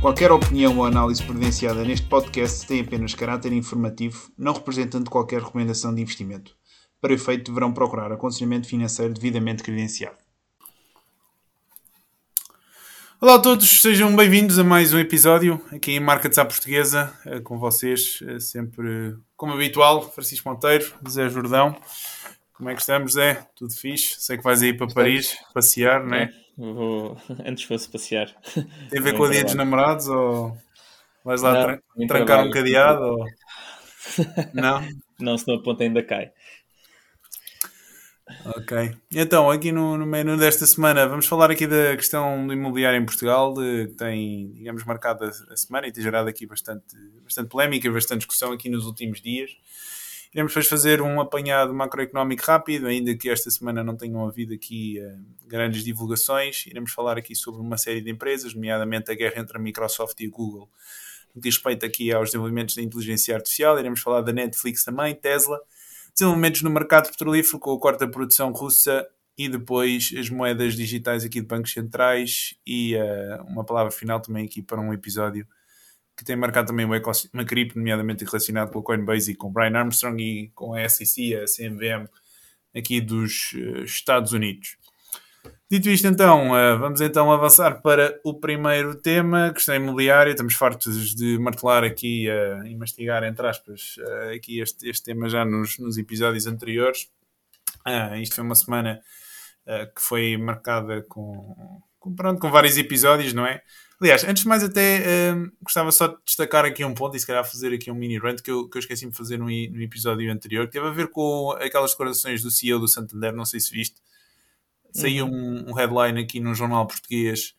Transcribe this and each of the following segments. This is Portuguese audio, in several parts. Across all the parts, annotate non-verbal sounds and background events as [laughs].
Qualquer opinião ou análise presenciada neste podcast tem apenas caráter informativo, não representando qualquer recomendação de investimento. Para efeito, deverão procurar aconselhamento financeiro devidamente credenciado. Olá a todos, sejam bem-vindos a mais um episódio aqui em Markets à Portuguesa, eh, com vocês, eh, sempre como habitual, Francisco Monteiro, Zé Jordão. Como é que estamos, Zé? Tudo fixe? Sei que vais aí para Paris passear, não é? Vou... [laughs] Antes fosse passear. Tem a ver com o dia dos namorados ou vais lá não, tra trancar trabalho. um cadeado? Ou... [laughs] Não? não, senão a ponta ainda cai. Ok. Então, aqui no, no menu desta semana, vamos falar aqui da questão do imobiliário em Portugal, que tem, digamos, marcado a, a, semana e tem gerado aqui bastante, bastante polémica, bastante discussão aqui nos últimos dias. Iremos depois fazer um apanhado macroeconómico rápido, ainda que esta semana não tenham havido aqui uh, grandes divulgações. Iremos falar aqui sobre uma série de empresas, nomeadamente a guerra entre a Microsoft e a Google, no que diz respeito aqui aos desenvolvimentos da inteligência artificial. Iremos falar da Netflix também, Tesla, desenvolvimentos no mercado petrolífero com a quarta produção russa e depois as moedas digitais aqui de bancos centrais e uh, uma palavra final também aqui para um episódio que tem marcado também uma cripto, nomeadamente relacionado com a Coinbase e com o Brian Armstrong e com a SEC, a CMVM, aqui dos uh, Estados Unidos. Dito isto, então, uh, vamos então avançar para o primeiro tema, questão imobiliária. Estamos fartos de martelar aqui uh, e mastigar, entre aspas, uh, aqui este, este tema já nos, nos episódios anteriores. isto foi uma semana que foi marcada com, com, pronto, com vários episódios, não é? Aliás, antes de mais, até gostava só de destacar aqui um ponto e se calhar fazer aqui um mini rant que eu, que eu esqueci de fazer no, no episódio anterior, que teve a ver com aquelas declarações do CEO do Santander, não sei se viste. Saiu uhum. um, um, headline aqui num jornal português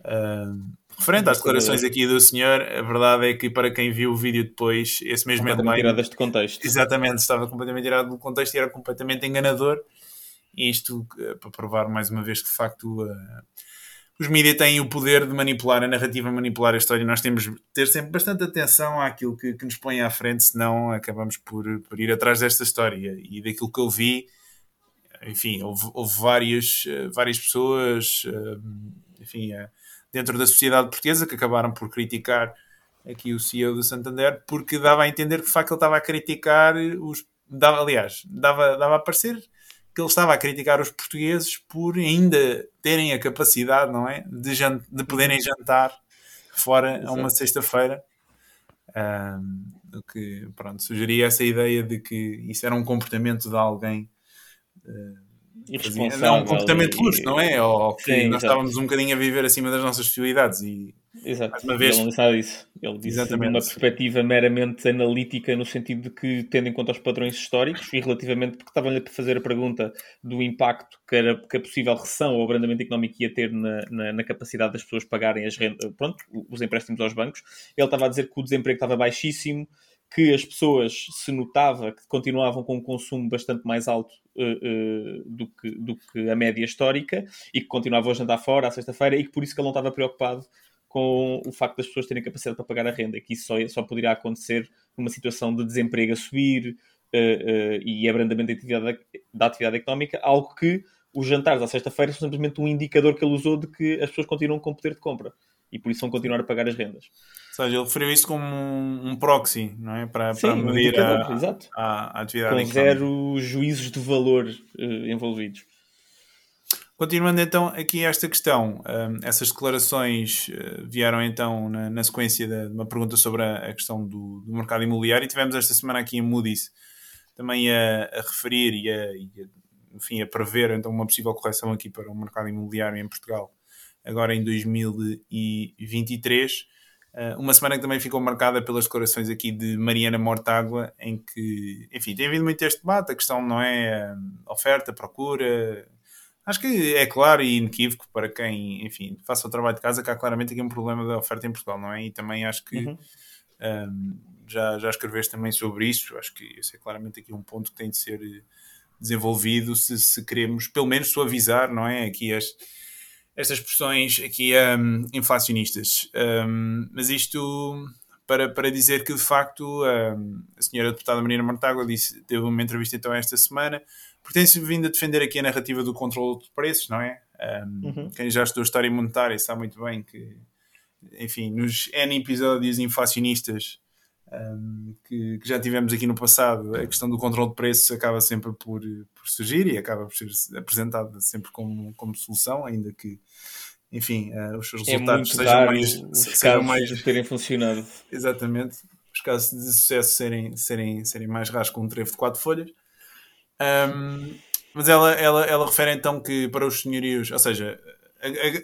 uh, referente às declarações aqui do senhor. A verdade é que, para quem viu o vídeo depois, esse mesmo headline. tiradas de contexto. Exatamente, estava completamente tirado do contexto e era completamente enganador. E isto uh, para provar mais uma vez que, de facto. Uh, os mídias têm o poder de manipular a narrativa, manipular a história. Nós temos de ter sempre bastante atenção àquilo que, que nos põe à frente, senão acabamos por, por, ir atrás desta história. E daquilo que eu vi, enfim, houve, houve várias, eh, várias pessoas, eh, enfim, eh, dentro da sociedade portuguesa que acabaram por criticar aqui o CEO do Santander, porque dava a entender que de facto ele estava a criticar os. Dava, aliás, dava, dava a parecer que ele estava a criticar os portugueses por ainda terem a capacidade, não é? De, jant de poderem jantar fora Exato. a uma sexta-feira. Um, o que, pronto, sugeria essa ideia de que isso era um comportamento de alguém. Uh, não, um comportamento justo, não é? Ou que sim, nós estávamos um bocadinho a viver acima das nossas possibilidades e Exato. Uma vez... Ele não sabe isso. Ele disse Exatamente. uma perspectiva meramente analítica, no sentido de que, tendo em conta os padrões históricos e relativamente, porque estavam-lhe a fazer a pergunta do impacto que, era, que a possível recessão ou abrandamento económico ia ter na, na, na capacidade das pessoas pagarem as rendas, pronto, os empréstimos aos bancos. Ele estava a dizer que o desemprego estava baixíssimo, que as pessoas se notava que continuavam com um consumo bastante mais alto uh, uh, do, que, do que a média histórica e que continuavam a jantar fora à sexta-feira e que por isso que ele não estava preocupado com o facto das pessoas terem capacidade para pagar a renda, que isso só, só poderia acontecer numa situação de desemprego a subir uh, e abrandamento da atividade, da atividade económica, algo que os jantares à sexta-feira são simplesmente um indicador que ele usou de que as pessoas continuam com poder de compra e por isso vão continuar a pagar as rendas. Ou seja, ele referiu isso como um, um proxy, não é? Para, Sim, para medir um a, a, a, atividade Com zero juízos de valor uh, envolvidos. Continuando então aqui esta questão, um, essas declarações uh, vieram então na, na sequência de, de, uma pergunta sobre a, a questão do, do, mercado imobiliário e tivemos esta semana aqui em Moody's também a, a referir e a, e a, enfim, a prever então uma possível correção aqui para o mercado imobiliário em Portugal agora em 2023. Uh, eh, uma semana que também ficou marcada pelas declarações aqui de Mariana Mortágua, em que, enfim, tem havido muito este debate, a questão não é oferta, procura, Acho que é claro e inequívoco para quem, enfim, faça o trabalho de casa que há claramente aqui um problema da oferta em Portugal, não é? E também acho que uhum. um, já, já escreveste também sobre isso. Acho que esse é claramente aqui um ponto que tem de ser desenvolvido se, se queremos, pelo menos, suavizar, não é? Aqui as, estas pressões aqui um, inflacionistas. Um, mas isto para, para dizer que de facto a, a senhora deputada Marina Mortágua disse, teve uma entrevista então esta semana, porque tem-se vindo a defender aqui a narrativa do controle de preços, não é? Um, uhum. Quem já estudou história monetária sabe muito bem que, enfim, nos N episódios inflacionistas um, que, que, já tivemos aqui no passado, a questão do controle de preços acaba sempre por, por surgir e acaba por ser apresentada sempre como, como solução, ainda que enfim, uh, os seus é resultados é sejam mais, sejam mais terem funcionado. Exatamente, os casos de sucesso serem, serem, serem mais raros com um trevo de quatro folhas. Um, mas ela, ela, ela refere então que para os senhorios, ou seja,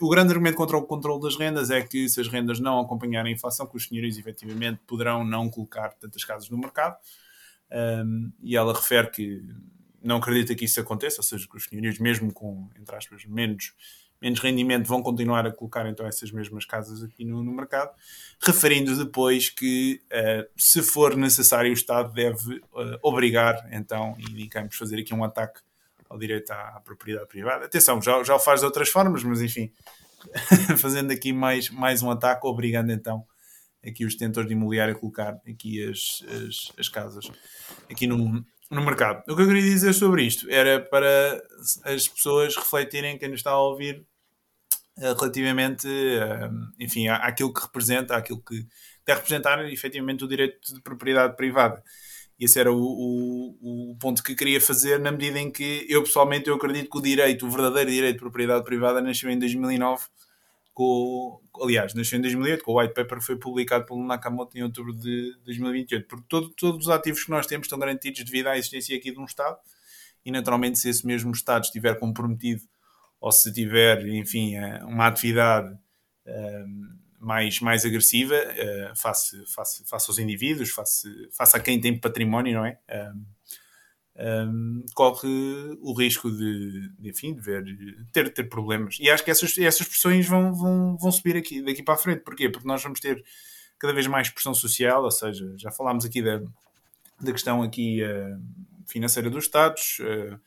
o grande argumento contra o controle das rendas é que se as rendas não acompanharem a inflação, que os senhorios efetivamente poderão não colocar tantas casas no mercado. Um, e ela refere que não acredita que isso aconteça, ou seja, que os senhorios, mesmo com, entre aspas, menos menos rendimento vão continuar a colocar então essas mesmas casas aqui no, no mercado, referindo depois que uh, se for necessário o Estado deve uh, obrigar então, e indicamos fazer aqui um ataque ao direito à, à, propriedade privada. Atenção, já, já o faz de outras formas, mas enfim, [laughs] fazendo aqui mais, mais um ataque, obrigando então aqui os detentores de imobiliário a colocar aqui as, as, as casas aqui no, no mercado. O que eu queria dizer sobre isto era para as pessoas refletirem, quem nos está a ouvir, eh, relativamente, eh, enfim, àquilo que representa, àquilo que deve representar efetivamente o direito de propriedade privada. E esse era o, o, o, ponto que queria fazer, na medida em que eu pessoalmente eu acredito que o direito, o verdadeiro direito de propriedade privada, nasceu em 2009, com, aliás, nasceu em 2008, com o white paper que foi publicado pelo Nakamoto em outubro de 2028. Porque todo, todos os ativos que nós temos estão garantidos devido à existência aqui de um Estado, e naturalmente, se esse mesmo Estado estiver comprometido ou se tiver, enfim, eh, uma atividade ehm, mais, mais agressiva uh, face, face, face aos indivíduos, face, face a quem tem património, não é? Um, corre o risco de, de, enfim, de ver, ter, ter problemas. E acho que essas, essas pressões vão, vão, vão subir aqui, daqui para a frente. Porquê? Porque nós vamos ter cada vez mais pressão social, ou seja, já falámos aqui da, da questão aqui uh, financeira dos Estados, uh,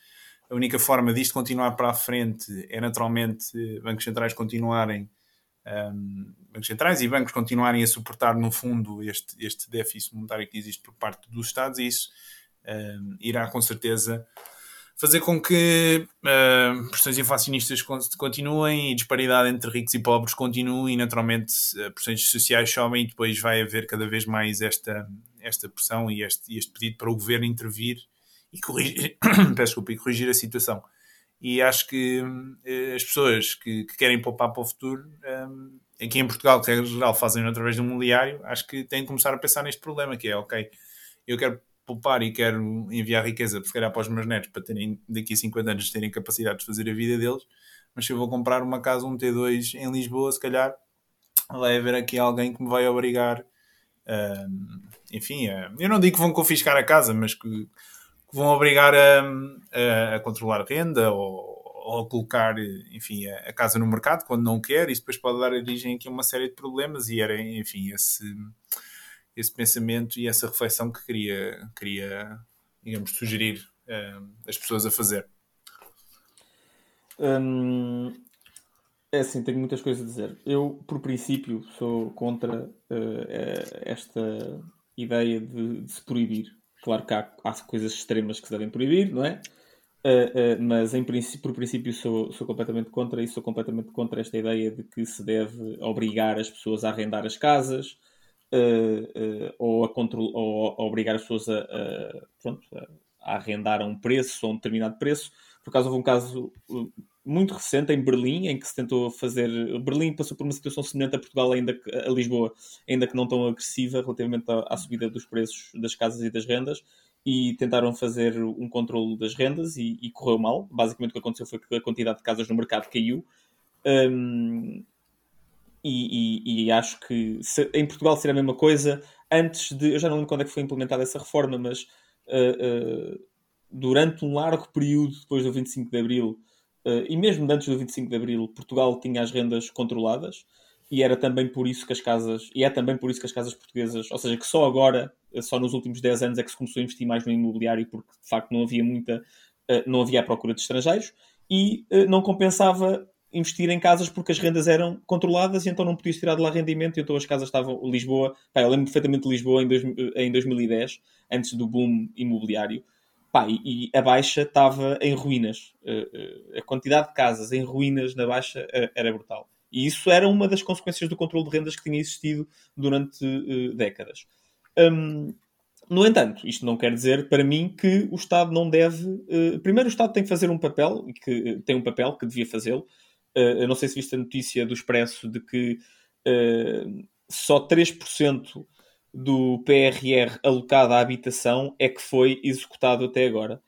a única forma disto continuar para a frente é naturalmente bancos centrais continuarem um, bancos centrais e bancos continuarem a suportar no fundo este, este déficit monetário que existe por parte dos Estados isso um, irá com certeza fazer com que uh, pressões inflacionistas continuem e disparidade entre ricos e pobres continue e naturalmente uh, pressões sociais sobem e depois vai haver cada vez mais esta, esta pressão e este, este pedido para o governo intervir e corrigir, [coughs] desculpa, e corrigir a situação. E acho que uh, as pessoas que, que, querem poupar para o futuro, um, ehm, aqui em Portugal, que em geral fazem através de um mobiliário, acho que têm que começar a pensar neste problema, que é, ok, eu quero poupar e quero enviar riqueza, se calhar para os meus netos, para terem daqui a 50 anos terem capacidade de fazer a vida deles, mas se eu vou comprar uma casa, um T2 em Lisboa, se calhar vai haver aqui alguém que me vai obrigar, ehm, enfim, eu não digo que vão confiscar a casa, mas que que vão obrigar a, a, a controlar a renda ou, ou, a colocar, enfim, a, a, casa no mercado quando não quer. Isso depois pode dar origem aqui a uma série de problemas e era, enfim, esse, esse pensamento e essa reflexão que queria, queria digamos, sugerir uh, as pessoas a fazer. Hum, é assim, tenho muitas coisas a dizer. Eu, por princípio, sou contra uh, esta ideia de, de se proibir Claro que há, há coisas extremas que se devem proibir, não é? Uh, uh, mas em princípio, por princípio sou, sou completamente contra e sou completamente contra esta ideia de que se deve obrigar as pessoas a arrendar as casas uh, ou, a ou a obrigar as pessoas a, a, pronto, a, arrendar a um preço ou um determinado preço. Por acaso houve um caso muito recente em Berlim, em que se tentou fazer. Berlim passou por uma situação semelhante a Portugal, ainda que, a Lisboa, ainda que não tão agressiva relativamente à, à, subida dos preços das casas e das rendas, e tentaram fazer um controle das rendas e, e, correu mal. Basicamente, o que aconteceu foi que a quantidade de casas no mercado caiu. Um, e, e, e, acho que se, em Portugal seria a mesma coisa. Antes de. Eu já não lembro quando é que foi implementada essa reforma, mas. Uh, uh, durante um largo período depois do 25 de Abril, e mesmo antes do 25 de Abril, Portugal tinha as rendas controladas e era também por isso que as casas, e é também por isso que as casas portuguesas, ou seja, que só agora, eh, só nos últimos 10 anos é que se começou a investir mais no imobiliário porque de facto não havia muita, uh, não havia a procura de estrangeiros e não compensava investir em casas porque as rendas eram controladas e então não podias tirar de lá rendimento e então as casas estavam... Lisboa... Pá, eu lembro perfeitamente de Lisboa em, dois, em 2010, antes do boom imobiliário. Pá, e, e a Baixa estava em ruínas. Uh, uh, a quantidade de casas em ruínas na Baixa uh, era brutal. E isso era uma das consequências do controle de rendas que tinha existido durante décadas. Um, no entanto, isto não quer dizer para mim que o Estado não deve. Primeiro, o Estado tem que fazer um papel, que tem um papel que devia fazê-lo. Não sei se viste a notícia do Expresso de que só 3% do PRR alocado à habitação é que foi executado até agora.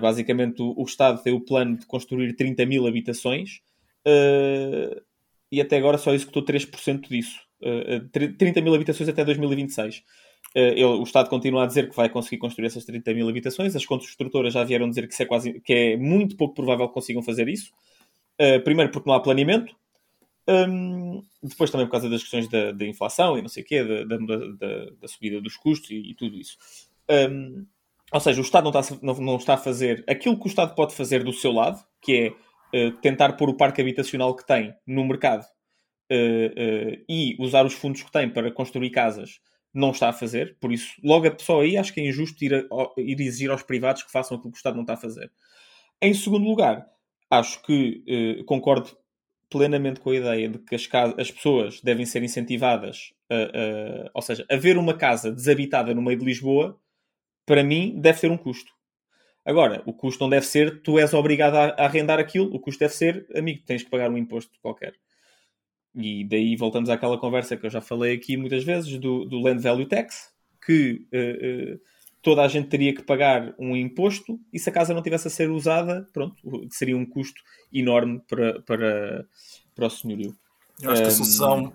basicamente, o, o, Estado tem o plano de construir 30 mil habitações e até agora só executou 3% disso. 30 mil habitações até 2026. Uh, ele, o Estado continua a dizer que vai conseguir construir essas 30 mil habitações. As construtoras já vieram dizer que, é, quase, que é muito pouco provável que consigam fazer isso. Uh, primeiro, porque não há planeamento. Um, depois, também por causa das questões da, da inflação e não sei o quê, da, da, da subida dos custos e, e tudo isso. Um, ou seja, o Estado não está, não, não, está a fazer aquilo que o Estado pode fazer do seu lado, que é uh, tentar pôr o parque habitacional que tem no mercado e usar os fundos que tem para construir casas não está a fazer, por isso, logo só aí acho que é injusto ir, a, ir exigir aos privados que façam aquilo que o Estado não está a fazer. Em segundo lugar, acho que concordo plenamente com a ideia de que as, as pessoas devem ser incentivadas, a, a, ou seja, a ver uma casa desabitada no meio de Lisboa, para mim, deve ter um custo. Agora, o custo não deve ser tu és obrigado a, a arrendar aquilo, o custo deve ser, amigo, tens que pagar um imposto qualquer. E daí voltamos àquela conversa que eu já falei aqui muitas vezes do, do Land Value Tax, que uh, uh, toda a gente teria que pagar um imposto e se a casa não tivesse a ser usada, pronto, seria um custo enorme para, para, para o senhorio. Eu acho um, que a solução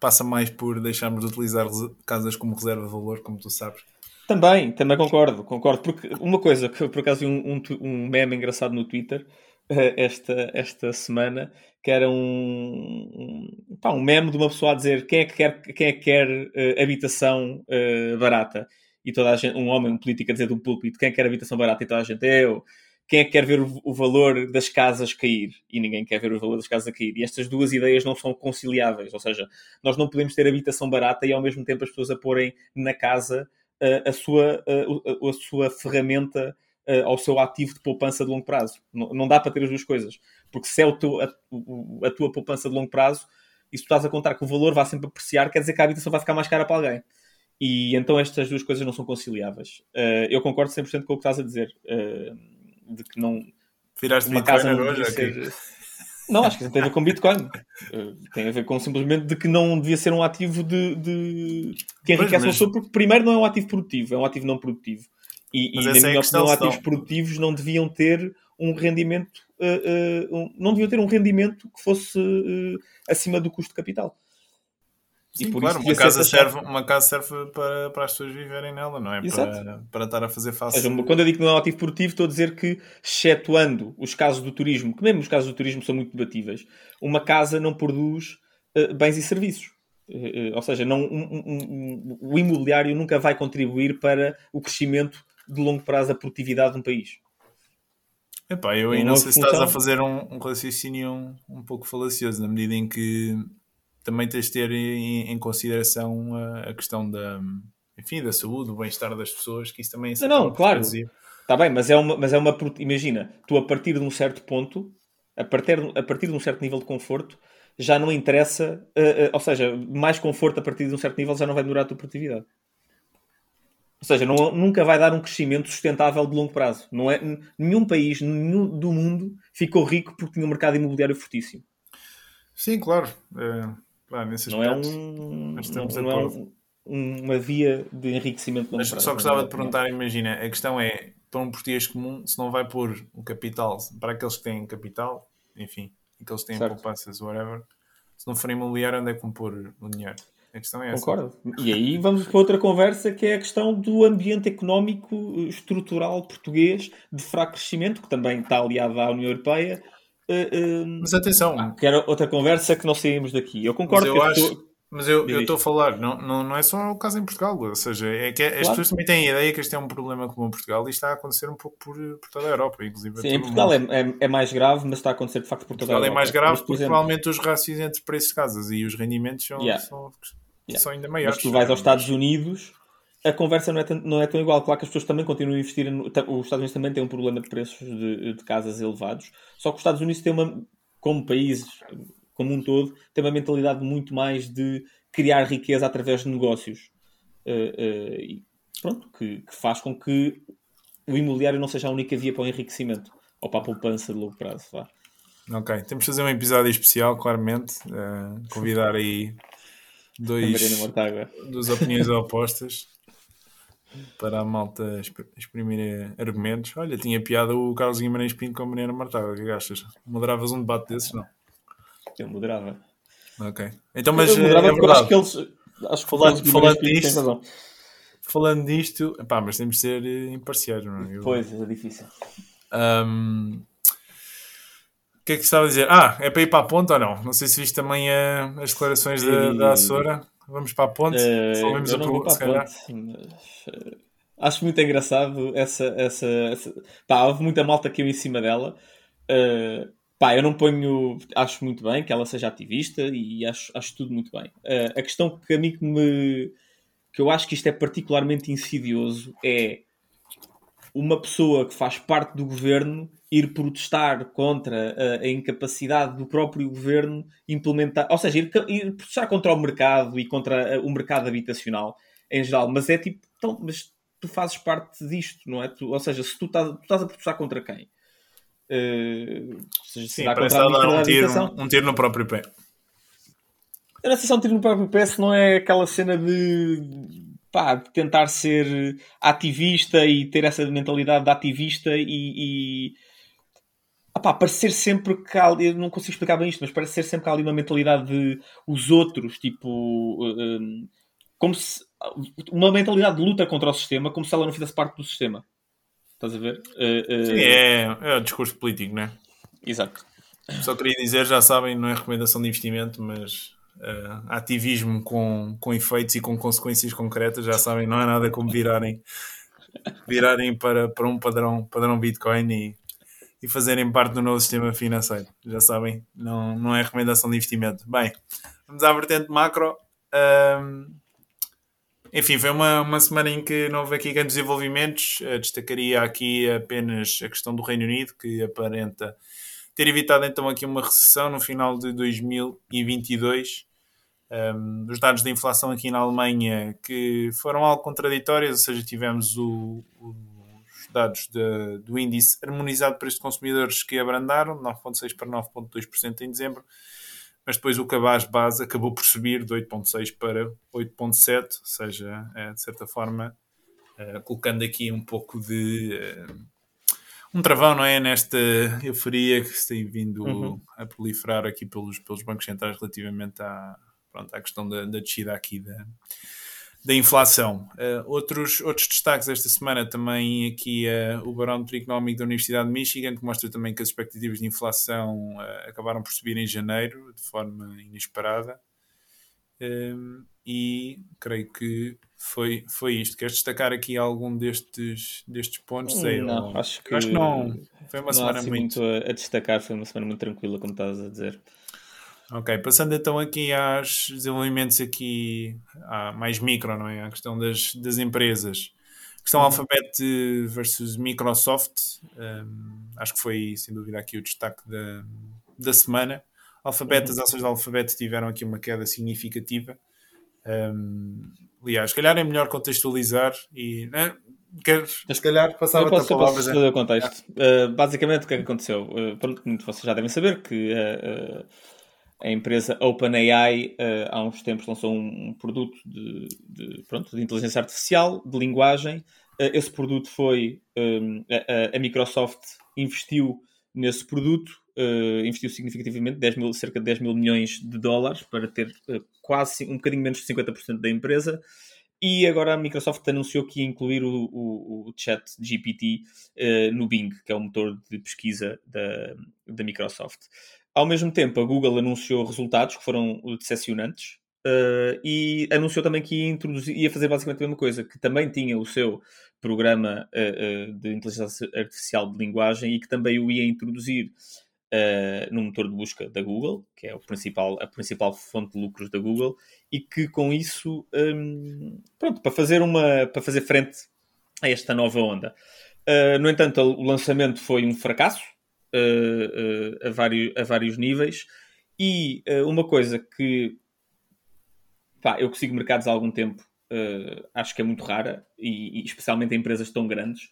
passa mais por deixarmos de utilizar casas como reserva de valor, como tu sabes. Também, também concordo, concordo. Porque uma coisa que por acaso vi um, um, um meme engraçado no Twitter esta, esta semana, que era um, um, pá, um meme de uma pessoa a dizer quem é que quer, quem é que quer uh, habitação uh, barata. E toda a gente, um homem, um político a dizer de um púlpito, quem é que quer habitação barata? E toda a gente, eu. Quem é que quer ver o, valor das casas cair? E ninguém quer ver o valor das casas cair. E estas duas ideias não são conciliáveis. Ou seja, nós não podemos ter habitação barata e ao mesmo tempo as pessoas a porem na casa uh, a, sua, a, a sua ferramenta uh, ao seu ativo de poupança de longo prazo. Não, não dá para ter as duas coisas. Porque se é teu, a, a, tua poupança de longo prazo e se tu estás a contar que o valor vai sempre apreciar, quer dizer que a habitação vai ficar mais cara para alguém. E então estas duas coisas não são conciliáveis. Uh, eu concordo 100% com o que estás a dizer. Uh, de que não. Viraste uma casa não hoje? Ser... Não, acho que isso tem a ver com Bitcoin. Uh, tem a ver com simplesmente de que não devia ser um ativo de, de... que enriquece uma pessoa, porque primeiro não é um ativo produtivo, é um ativo não produtivo. E, e na minha é opinião, ativos produtivos não deviam ter um rendimento, um, não deviam ter um rendimento que fosse acima do custo de capital. Sim, claro, uma casa, serve, uma casa serve para, para as pessoas viverem nela, não é? Para, para estar a fazer face. Seja, quando eu digo que não é um ativo produtivo, estou a dizer que, excetuando os casos do turismo, que mesmo os casos do turismo são muito debatíveis, uma casa não produz bens e serviços. ou seja, não, um, um, um, o imobiliário nunca vai contribuir para o crescimento de longo prazo a produtividade de um país. Epá, eu aí não sei se estás a fazer um, raciocínio um, pouco falacioso, na medida em que também tens de ter em, em consideração a, a, questão da, enfim, da saúde, do bem-estar das pessoas, que isso também é Não, não claro. Está bem, mas é, uma, mas é uma. Imagina, tu a partir de um certo ponto, a partir, a partir de um certo nível de conforto, já não interessa, uh, uh, ou seja, mais conforto a partir de um certo nível já não vai demorar a tua produtividade. Ou seja, não, nunca vai dar um crescimento sustentável de longo prazo. Não é, nenhum país nenhum do mundo ficou rico porque tinha um mercado imobiliário fortíssimo. Sim, claro. É, claro nesse não é, um, não, não é um, uma via de enriquecimento Mas prazo. Só gostava de perguntar, imagina, a questão é, para um português comum, se não vai pôr o capital, para aqueles que têm capital, enfim, aqueles que têm certo. poupanças, whatever, se não for imobiliário, onde é que vão pôr o dinheiro? A questão é essa. Concordo. E aí vamos para outra conversa que é a questão do ambiente económico eh, estrutural português de fraco crescimento, que também está aliado à União Europeia. Uh, uh, Mas atenção. Ah, que era outra conversa que não saímos daqui. Eu concordo eu que, acho... Mas eu estou a falar, não, não, não é só o caso em Portugal, ou seja, é que claro. as pessoas também têm a ideia que este é um problema comum em Portugal e está a acontecer um pouco por, por toda a Europa, inclusive. Sim, em Portugal é, é, é, mais grave, mas está a acontecer de facto por toda a Europa. é mais grave mas, por porque exemplo, provavelmente os rácios entre preços de casas e os rendimentos são, yeah. são, yeah. são ainda maiores. Mas tu vais aos Estados Unidos, a conversa não é, tão, não é tão igual. Claro que as pessoas também continuam a investir. No, os Estados Unidos também têm um problema de preços de, de casas elevados, só que os Estados Unidos têm uma, como país como um todo, tem uma mentalidade muito mais de criar riqueza através de negócios. Uh, uh, pronto, que, que, faz com que o imobiliário não seja a única via para o enriquecimento ou para a poupança de longo prazo. Vá. Ok, temos de fazer um episódio especial, claramente. Uh, convidar aí [laughs] dois, duas opiniões opostas para a malta exprimir argumentos. Olha, tinha piada o Carlos Guimarães Pinto com a Mariana Martaga. O que achas? Moderavas um debate desses? Não. Eu moderava. Ok. Então, mas eu moderava é porque acho que eles. Acho que falando, falando disto, falando disto, pá, mas temos de ser eh, imparciais, não é? Eu, pois, é difícil. Um, o que é que estava a dizer? Ah, é para ir para a ponta ou não? Não sei se viste também a, as declarações e... da, da Açora. Vamos para a ponte? Uh, não vou para a ponte, mas, uh, acho muito engraçado essa, essa, essa... Pá, houve muita malta que eu em cima dela. Uh, Pá, eu não ponho. Acho muito bem que ela seja ativista e acho, acho tudo muito bem. Uh, a questão que a mim que me. que eu acho que isto é particularmente insidioso é uma pessoa que faz parte do governo ir protestar contra a, a incapacidade do próprio governo implementar. Ou seja, ir, ir, protestar contra o mercado e contra o mercado habitacional em geral. Mas é tipo. Então, mas tu fazes parte disto, não é? Tu, ou seja, se tu estás, tu estás a protestar contra quem? Uh, seja, Sim, parece a dar um tiro, um tiro no próprio pé. A não sei se é um tiro no próprio pé se não é aquela cena de, pá, de tentar ser ativista e ter essa mentalidade de ativista e, e opá, parecer sempre que há, eu não consigo explicar bem isto, mas parece ser sempre que há ali uma mentalidade de os outros, tipo, um, como se uma mentalidade de luta contra o sistema, como se ela não fizesse parte do sistema. Estás a ver? Uh, uh... Sim, é, é o discurso político, não é? Exato. Só queria dizer, já sabem, não é recomendação de investimento, mas uh, ativismo com, com efeitos e com consequências concretas, já sabem, não é nada como virarem, virarem para, para um padrão, padrão Bitcoin e, e fazerem parte do novo sistema financeiro. Já sabem, não, não é recomendação de investimento. Bem, vamos à vertente macro. Um, enfim, foi uma, uma semana em que não houve aqui grandes desenvolvimentos. Uh, destacaria aqui apenas a questão do Reino Unido, que aparenta ter evitado então aqui uma recessão no final de 2022. Um, os dados da inflação aqui na Alemanha que foram algo contraditórios, ou seja, tivemos o, o, os dados de, do índice harmonizado de preços de consumidores que abrandaram, 9,6% para 9,2% em dezembro, mas depois o cabaz base acabou por subir de 8.6 para 8.7, ou seja, é, de certa forma, é, colocando aqui um pouco de é, um travão, não é? Nesta euforia que se tem vindo uhum. a proliferar aqui pelos, pelos bancos centrais relativamente à, pronto, à questão da, da descida aqui da, da inflação. Uh, outros, outros destaques esta semana também aqui uh, o barómetro económico da Universidade de Michigan, que mostra também que as expectativas de inflação uh, acabaram por subir em janeiro de forma inesperada. Um, e creio que foi, foi isto. Queres destacar aqui algum destes, destes pontos? Sei, não, ou... acho que, acho que não. Foi uma semana assim muito... muito a, a destacar, foi uma semana muito tranquila, como estás a dizer. Ok, passando então aqui aos desenvolvimentos aqui ah, mais micro, não é? A questão das, das empresas. A questão uhum. Alphabet versus Microsoft, um, acho que foi sem dúvida aqui o destaque da, da semana. Alphabet, uhum. as ações da Alphabet tiveram aqui uma queda significativa. Um, aliás, se calhar é melhor contextualizar e né? Queres, se calhar passava a palavra. Posso fazer o contexto. Uh, basicamente, o que é que aconteceu? Uh, pronto, vocês já devem saber que uh, a empresa OpenAI uh, há uns tempos lançou um, um produto de, de, pronto, de inteligência artificial, de linguagem. Uh, esse produto foi. Um, a, a, Microsoft investiu nesse produto, uh, investiu significativamente, 10 mil, cerca de 10 mil milhões de dólares, para ter quase um bocadinho menos de 50% da empresa. E agora a Microsoft anunciou que ia incluir o, o, o Chat GPT no Bing, que é o motor de pesquisa da, da Microsoft. Ao mesmo tempo, a Google anunciou resultados que foram decepcionantes. uh, e anunciou também que ia, introduzir, ia fazer basicamente a mesma coisa, que também tinha o seu programa uh, de inteligência artificial de linguagem e que também o ia introduzir uh, no motor de busca da Google, que é o principal, a principal fonte de lucros da Google, e que com isso, um, pronto, para fazer, uma, para fazer frente a esta nova onda. Uh, no entanto, o lançamento foi um fracasso uh, uh, a, vários, a vários níveis. E uma coisa que pá, eu que sigo mercados há algum tempo acho que é muito rara, e, e, especialmente em empresas tão grandes,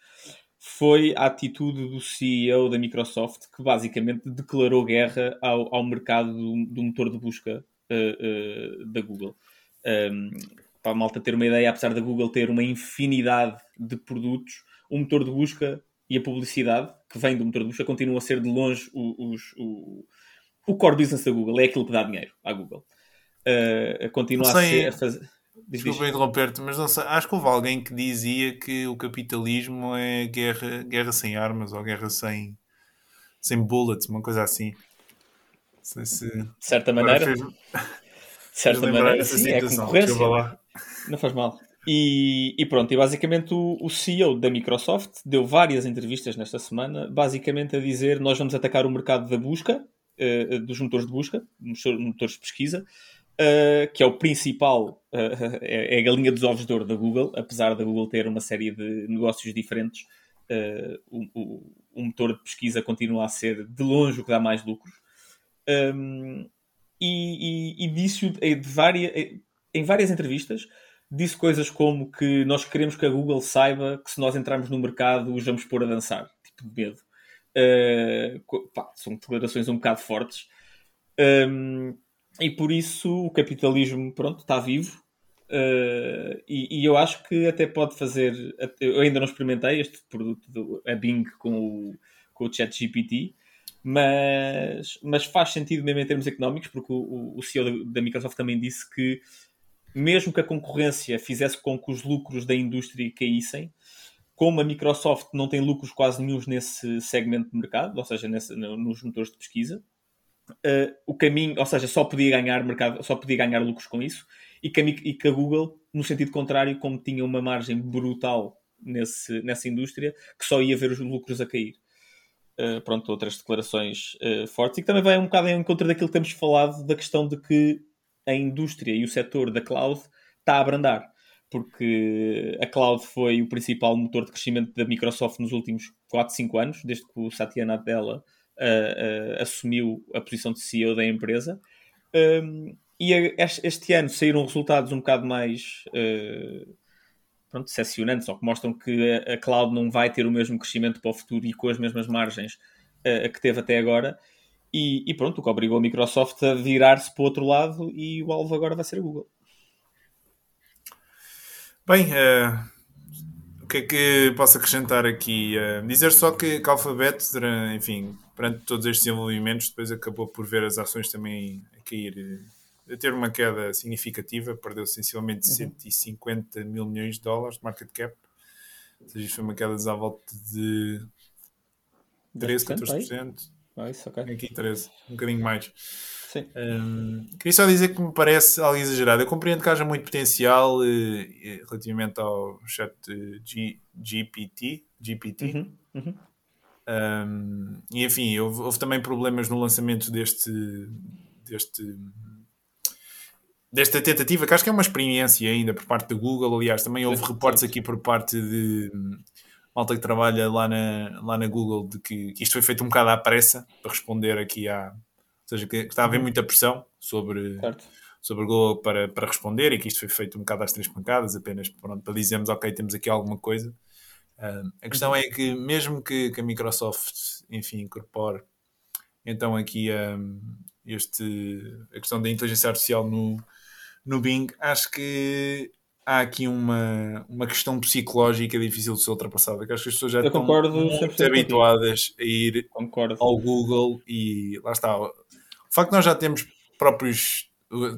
foi a atitude do CEO da Microsoft que basicamente declarou guerra ao, ao mercado do, do, motor de busca da Google. Um, para a malta ter uma ideia, apesar da Google ter uma infinidade de produtos, o motor de busca e a publicidade que vem do motor de busca continua a ser de longe o, o, o, o core business da Google, é aquilo que dá dinheiro à Google. Uh, continua sei, a ser. A fazer... Desculpa interromper-te, mas não sei, acho que houve alguém que dizia que o capitalismo é guerra, guerra sem armas ou guerra sem, sem bullets, uma coisa assim. Não sei se. De certa maneira. Fez... De certa maneira, sim, é concorrência. Não faz mal. E, e, pronto, e basicamente o, o, CEO da Microsoft deu várias entrevistas nesta semana, basicamente a dizer nós vamos atacar o mercado da busca, uh, dos motores de busca, motores de pesquisa, uh, que é o principal, uh, [laughs] é, é, a galinha dos ovos de ouro da Google, apesar da Google ter uma série de negócios diferentes, o, o, o, motor de pesquisa continua a ser de longe o que dá mais lucros. Um, e, e, e disse de várias, em várias entrevistas disse coisas como que nós queremos que a Google saiba que se nós entrarmos no mercado os vamos pôr a dançar, tipo de medo. Uh, pá, são declarações um bocado fortes. Um, e por isso o capitalismo, pronto, está vivo. Uh, e, e, eu acho que até pode fazer. Eu ainda não experimentei este produto, do, a Bing com o, com o ChatGPT, mas, mas faz sentido mesmo em termos económicos, porque o, o CEO da Microsoft também disse que mesmo que a concorrência fizesse com que os lucros da indústria caíssem, como a Microsoft não tem lucros quase nenhum nesse segmento de mercado, ou seja, nesse, nos motores de pesquisa, uh, o caminho, ou seja, só podia ganhar mercado, só podia ganhar lucros com isso, e que, a, e que a Google, no sentido contrário, como tinha uma margem brutal nesse, nessa indústria, que só ia ver os lucros a cair. Uh, pronto, outras declarações uh, fortes, e que também vai um bocado em encontro daquilo que temos falado, da questão de que a indústria e o setor da cloud está a abrandar. Porque a cloud foi o principal motor de crescimento da Microsoft nos últimos 4, 5 anos, desde que o Satya Nadella uh, uh, assumiu a posição de CEO da empresa. Um, e este ano saíram resultados um bocado mais uh, decepcionantes, ou que mostram que a, a, cloud não vai ter o mesmo crescimento para o futuro e com as mesmas margens uh, que teve até agora. E, e pronto, o que obrigou a Microsoft a virar-se para o outro lado e o alvo agora vai ser a Google. Bem, uh, o que é que posso acrescentar aqui? Uh, dizer só que, que a Alphabet, enfim, perante todos estes desenvolvimentos, depois acabou por ver as ações também a cair, a ter uma queda significativa, perdeu sensivelmente uhum. 150 mil milhões de dólares de market cap, ou seja, foi uma queda à volta de 13, 14%. Ah, ok. Aqui 13, um bocadinho mais. Sim. Um, queria só dizer que me parece algo exagerado. Eu compreendo que haja muito potencial uh, relativamente ao chat G, GPT. GPT. Uhum, uhum. Um, e enfim, houve, houve, também problemas no lançamento deste, deste desta tentativa, que acho que é uma experiência ainda por parte da Google. Aliás, também houve reportes aqui por parte de malta que trabalha lá na, lá na Google de que, que isto foi feito um bocado à pressa para responder aqui à. Ou seja, que, que está a haver uhum. muita pressão sobre, sobre a Google para, para responder e que isto foi feito um bocado às três pancadas, apenas pronto, para dizermos, ok, temos aqui alguma coisa. Uh, a questão uhum. é que, mesmo que, que, a Microsoft, enfim, incorpore então aqui um, este, a questão da inteligência artificial no, no Bing, acho que há aqui uma, uma questão psicológica difícil de ser ultrapassada. Que acho que as pessoas já Eu estão muito habituadas a ir concordo. ao Google e lá está. O facto de nós já temos próprios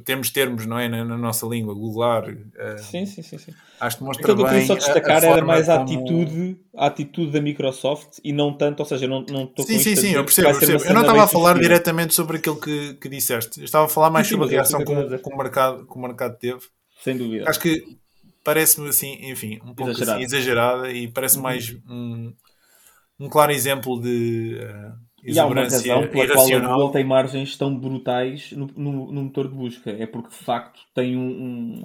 temos termos, não é? Na, na nossa língua, googlar. Uh, sim, sim, sim, sim. Acho que mostra Aquilo bem. que eu queria só destacar a, a era mais a como... atitude, a atitude da Microsoft e não tanto, ou seja, não estou Sim, sim, sim, eu percebo. Eu, percebo. eu não estava a falar diretamente sobre aquilo que, que disseste. Eu estava a falar mais sim, sobre a reação que, o mercado, que o mercado teve. Sem dúvida. Acho que parece-me assim, enfim, um pouco exagerada, assim, exagerada e parece uhum. mais um, um claro exemplo de. Uh, e há uma razão pela qual a Google tem margens tão brutais no, no, no, motor de busca. É porque de facto tem um,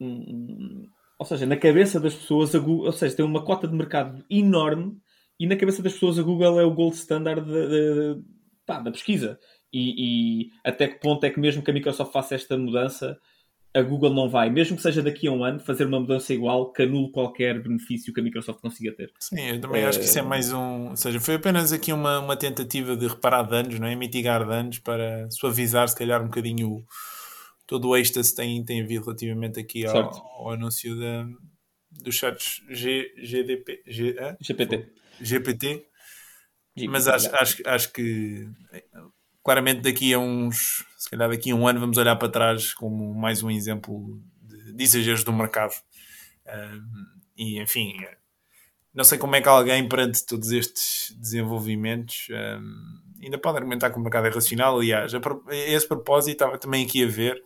um, um, Ou seja, na cabeça das pessoas, a Google, ou seja, tem uma cota de mercado enorme e na cabeça das pessoas a Google é o gold standard de, de, pá, da pesquisa. E, e, até que ponto é que mesmo que a Microsoft faça esta mudança, a Google não vai, mesmo que seja daqui a um ano, fazer uma mudança igual que anule qualquer benefício que a Microsoft consiga ter. Sim, eu também acho que isso é mais um. Ou seja, foi apenas aqui uma, uma tentativa de reparar danos, não é? mitigar danos para suavizar, se calhar, um bocadinho o, todo o êxtase tem, tem havido relativamente aqui ao, ao, anúncio da, dos chats G, GDP, G, ah? GPT. GPT. Mas acho, acho, acho que claramente daqui a uns, se calhar daqui a um ano, vamos olhar para trás como mais um exemplo de, de exageros do mercado. e enfim, não sei como é que alguém, perante todos estes desenvolvimentos, um, ainda pode argumentar que o mercado é racional. Aliás, a, a esse propósito, estava também aqui a ver.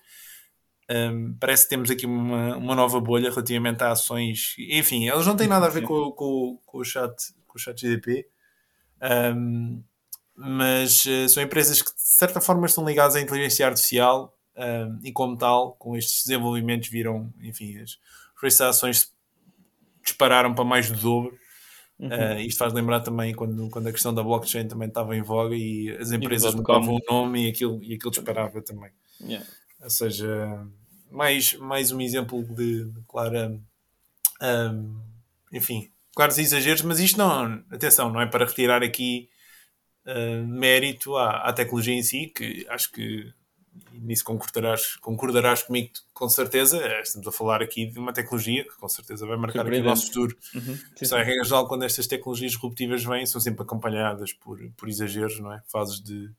Um, parece que temos aqui uma, uma nova bolha relativamente a ações. Enfim, eles não têm nada a ver com, com, com o chat, com o chat GDP. Um, mas uh, são empresas que de certa forma estão ligadas à inteligência artificial uh, e como tal, com estes desenvolvimentos viram, enfim, as preços de ações dispararam para mais do dobro. Uhum. Uh, isto faz lembrar também quando, quando a questão da blockchain também estava em voga e as empresas mudavam o nome e aquilo, e aquilo disparava também. Yeah. Ou seja, mais, mais um exemplo de, de clara, um, enfim, claros exageros, mas isto não, atenção, não é para retirar aqui uh, mérito à, à, tecnologia em si, que acho que nisso concordarás, concordarás comigo com certeza. Eh, estamos a falar aqui de uma tecnologia que com certeza vai marcar aqui o nosso futuro. Uhum, Só em regra geral, quando estas tecnologias disruptivas vêm, são sempre acompanhadas por, por exageros, não é? Fases de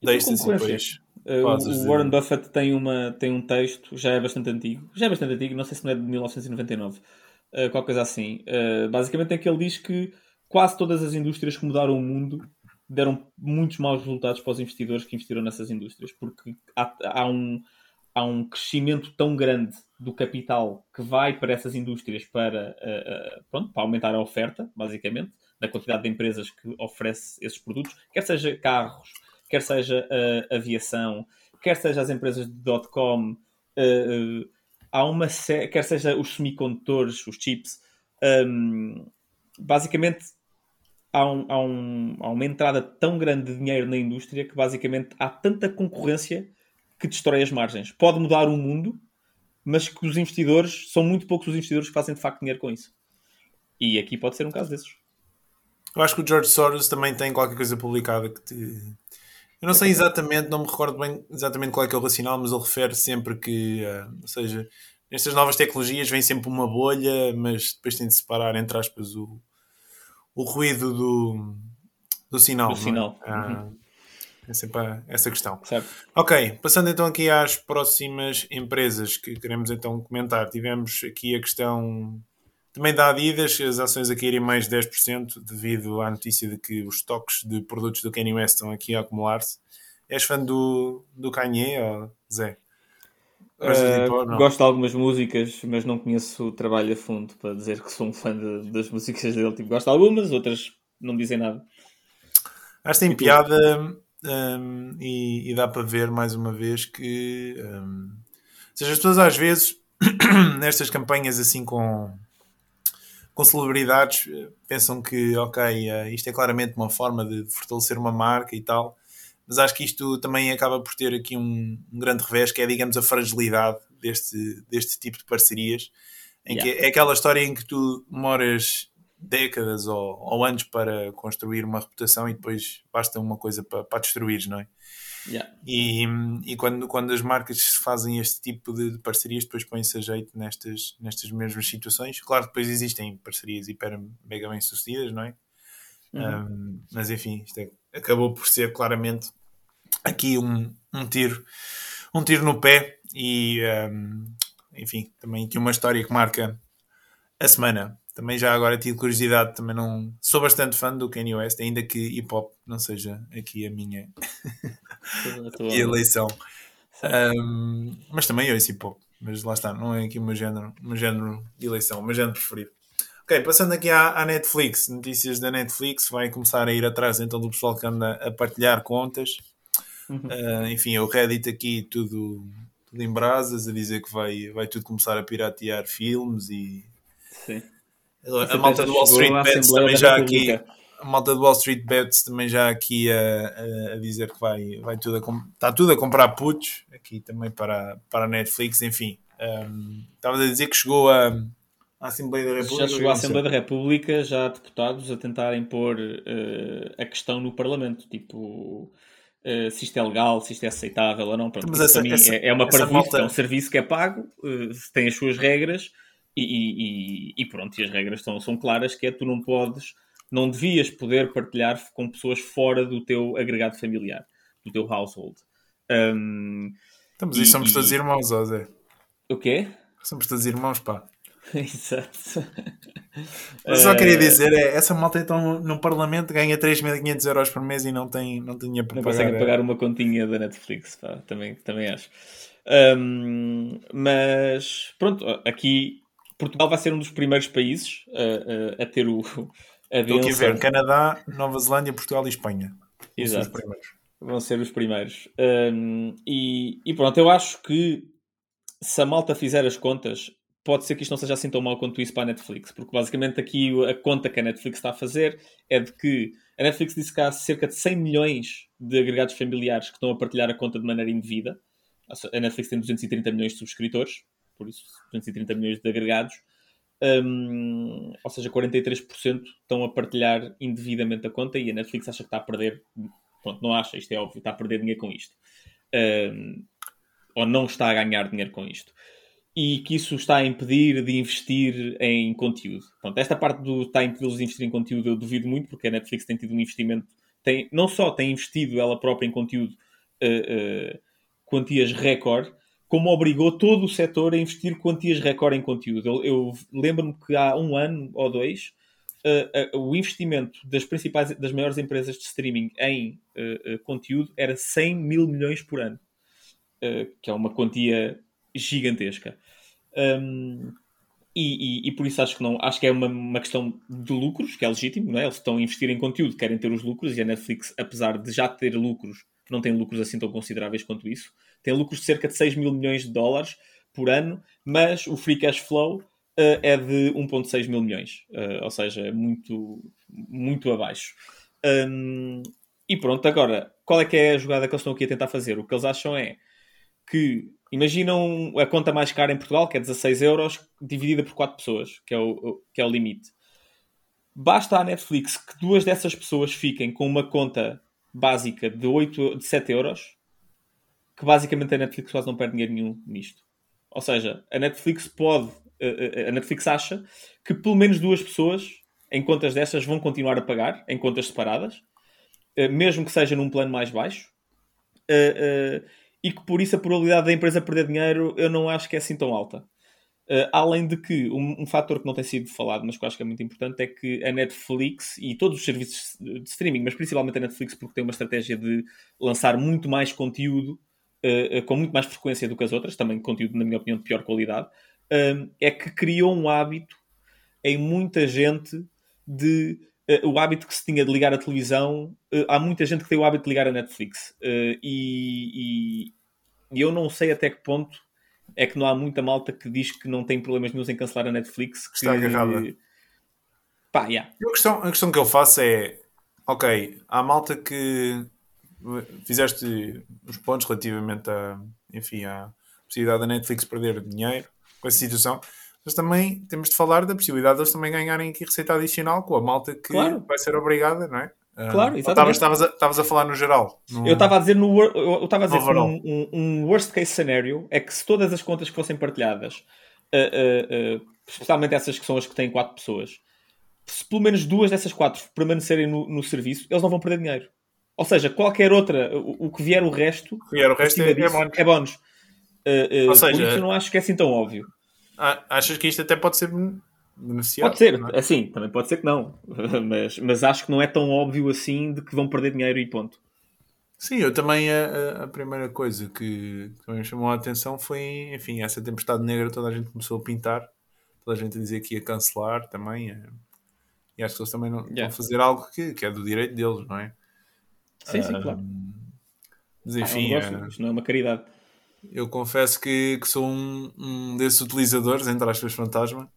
depois. Uh, o Warren de... Buffett tem, uma, tem um texto, já é bastante antigo, já é bastante antigo, não sei se não é de 1999, uh, qualquer coisa assim. Uh, basicamente é que ele diz que quase todas as indústrias que mudaram o mundo deram muitos maus resultados para os investidores que investiram nessas indústrias, porque há, há, um, há um crescimento tão grande do capital que vai para essas indústrias para, uh, uh, pronto, para aumentar a oferta, basicamente, da quantidade de empresas que oferece esses produtos, quer seja carros, quer seja uh, aviação, quer seja as empresas de dot-com, há uma quer seja os semicondutores, os chips, um, basicamente há, um, há, um, há uma entrada tão grande de dinheiro na indústria que basicamente há tanta concorrência que destrói as margens. Pode mudar o mundo, mas que os investidores, são muito poucos os investidores que fazem de facto dinheiro com isso. E aqui pode ser um caso desses. Eu acho que o George Soros também tem qualquer coisa publicada que te... Eu não sei exatamente, não me recordo bem exatamente qual é que é o racional, mas ele refere sempre que, uh, ou seja, nestas novas tecnologias vem sempre uma bolha, mas depois tem de separar, entre aspas, o, o ruído do, do sinal. Do é? sinal. Ah, uhum. É sempre essa questão. Certo. Ok, passando então aqui às próximas empresas que queremos então comentar. Tivemos aqui a questão também da Adidas, as ações a caírem mais 10% devido à notícia de que os estoques de produtos do Kanye West estão aqui a acumular-se. És fã do, do Kanye, ou Zé? Uh, gosto de algumas músicas, mas não conheço o trabalho a fundo para dizer que sou um fã de, das músicas dele. Tipo, gosto de algumas, outras não dizem nada. Acho que tem piada um, e, e, dá para ver mais uma vez que um, seja, as pessoas às vezes [clears throat] nestas campanhas assim com, com celebridades pensam que ok, uh, isto é claramente uma forma de fortalecer uma marca e tal mas acho que isto também acaba por ter aqui um, um grande revés, que é, digamos, a fragilidade deste, deste tipo de parcerias, em yeah. que é aquela história em que tu demoras décadas ou, ou, anos para construir uma reputação e depois basta uma coisa para, para destruir, não é? Yeah. E, e quando, quando as marcas fazem este tipo de, de parcerias, depois põem-se a jeito nestas, nestas mesmas situações. Claro, depois existem parcerias hiper mega bem sucedidas, não é? Uhum. Um, mas enfim, isto é, acabou por ser claramente aqui um, um tiro um tiro no pé e, um, enfim, também aqui uma história que marca a semana. Também já agora tive curiosidade, também não sou bastante fã do Kanye West, ainda que hip hop não seja aqui a minha, [laughs] eleição. Um, mas também ouço hip hop, mas lá está, não é aqui o meu género, o meu género de eleição, o meu género preferido. Ok, passando aqui à, à, Netflix, notícias da Netflix, vai começar a ir atrás então do pessoal que anda a partilhar contas. Uhum. Uh, enfim, o Reddit aqui tudo, tudo em brasas, a dizer que vai, vai tudo começar a piratear filmes e. Sim. A, a malta do Wall Street Bets também já aqui. A malta do Wall Street Bets também já aqui a, a, dizer que vai, vai tudo a, está tudo a comprar putos aqui também para, para a Netflix, enfim. Um, estava a dizer que chegou a à Assembleia da República. Já chegou à Assembleia da República, já há deputados a tentarem pôr uh, a questão no Parlamento, tipo uh, se isto é legal, se isto é aceitável ou não. Pronto, essa, para essa, mim é, é uma parvoíce, é um serviço que é pago, uh, tem as suas regras e, e, e, pronto, e as regras são, são claras que é tu não podes, não devias poder partilhar com pessoas fora do teu agregado familiar, do teu household. Um, Estamos aí, somos todos irmãos, José. O quê? Somos todos irmãos, pá. [laughs] Exato. Mas só queria eh, dizer, é, essa malta então no Parlamento ganha 3.500 euros por mês e não tem, não dinheiro para não pagar. Consegue pagar uma continha da Netflix, pá, também, também acho. Um, mas pronto, aqui Portugal vai ser um dos primeiros países a, a, a ter o. [laughs] A Estou aqui a ver Canadá, Nova Zelândia, Portugal e Espanha. Exato. Vão ser os primeiros. Um, e, e pronto, eu acho que se a malta fizer as contas, pode ser que isto não seja assim tão mal quanto isso para a Netflix, porque basicamente aqui a conta que a Netflix está a fazer é de que a Netflix disse que há cerca de 100 milhões de agregados familiares que estão a partilhar a conta de maneira indevida. A Netflix tem 230 milhões de subscritores, por isso 230 milhões de agregados. Um, ou seja, 43% estão a partilhar indevidamente a conta e a Netflix acha que está a perder. Pronto, não acha, isto é óbvio, está a perder dinheiro com isto. Um, ou não está a ganhar dinheiro com isto e que isso está a impedir de investir em conteúdo. Pronto, esta parte do está a impedir de investir em conteúdo eu duvido muito, porque a Netflix tem tido um investimento, tem, não só tem investido ela própria em conteúdo uh, uh, quantias recorde, como obrigou todo o setor a investir quantias recorde em conteúdo. Eu, eu lembro-me que há um ano ou dois uh, o investimento das principais, das maiores empresas de streaming em conteúdo era 100 mil milhões por ano, que é uma quantia gigantesca. Um, e, e, e, por isso acho que não acho que é uma, uma questão de lucros, que é legítimo, não é? Eles estão a investir em conteúdo, querem ter os lucros, e a Netflix, apesar de já ter lucros, não tem lucros assim tão consideráveis quanto isso. Tem lucros de cerca de 6 mil milhões de dólares por ano, mas o free cash flow uh, é de 1,6 mil milhões, uh, ou seja, é muito, muito abaixo. Um, e pronto, agora, qual é que é a jogada que eles estão aqui a tentar fazer? O que eles acham é que Imaginam a conta mais cara em Portugal, que é 16 euros, dividida por 4 pessoas, que é o, que é o limite. Basta à Netflix que duas dessas pessoas fiquem com uma conta básica de, 8, de 7 euros, que basicamente a Netflix quase não perde dinheiro nenhum nisto. Ou seja, a Netflix pode, a Netflix acha que pelo menos duas pessoas em contas destas vão continuar a pagar, em contas separadas, eh, mesmo que seja num plano mais baixo. E que por isso a probabilidade da empresa perder dinheiro eu não acho que é assim tão alta. Uh, além de que um, um fator que não tem sido falado, mas que eu acho que é muito importante, é que a Netflix e todos os serviços de streaming, mas principalmente a Netflix, porque tem uma estratégia de lançar muito mais conteúdo uh, uh, com muito mais frequência do que as outras, também conteúdo, na minha opinião, de pior qualidade, é que criou um hábito em muita gente de o hábito que se tinha de ligar a televisão. há muita gente que tem o hábito de ligar a Netflix. e, e e eu não sei até que ponto é que não há muita malta que diz que não tem problemas nenhum em cancelar a Netflix. Que, Está agarrada. Pá, yeah. a, questão, a questão que eu faço é: ok, há malta que fizeste os pontos relativamente a, enfim, à possibilidade da Netflix perder dinheiro com essa situação, mas também temos de falar da possibilidade de eles também ganharem aqui receita adicional com a malta que claro. vai ser obrigada, não é? Claro, exatamente. Estavas a, a falar no geral. No... Eu estava a dizer, no, eu estava a dizer que um, um, um, worst case scenario é que se todas as contas que fossem partilhadas, uh, uh, especialmente essas que são as que têm quatro pessoas, se pelo menos duas dessas quatro permanecerem no, no serviço, eles não vão perder dinheiro. Ou seja, qualquer outra, o, o que vier o resto, o vier o resto é, disso, é bónus. É bónus. Ou seja, eu não acho que é assim tão óbvio. Achas que isto até pode ser beneficiado? Pode ser, é? assim, também pode ser que não. [laughs] mas, mas acho que não é tão óbvio assim de que vão perder dinheiro e ponto. Sim, eu também a, a primeira coisa que também me chamou a atenção foi, enfim, essa tempestade negra toda a gente começou a pintar, toda a gente a dizer que ia cancelar também. Eh, e acho que eles também não yeah. vão fazer algo que, que é do direito deles, não é? Sim, sim, claro. Mas enfim. Ah, não, isto não é uma caridade. Eu confesso que, que sou um, um desses utilizadores, entre aspas, fantasma.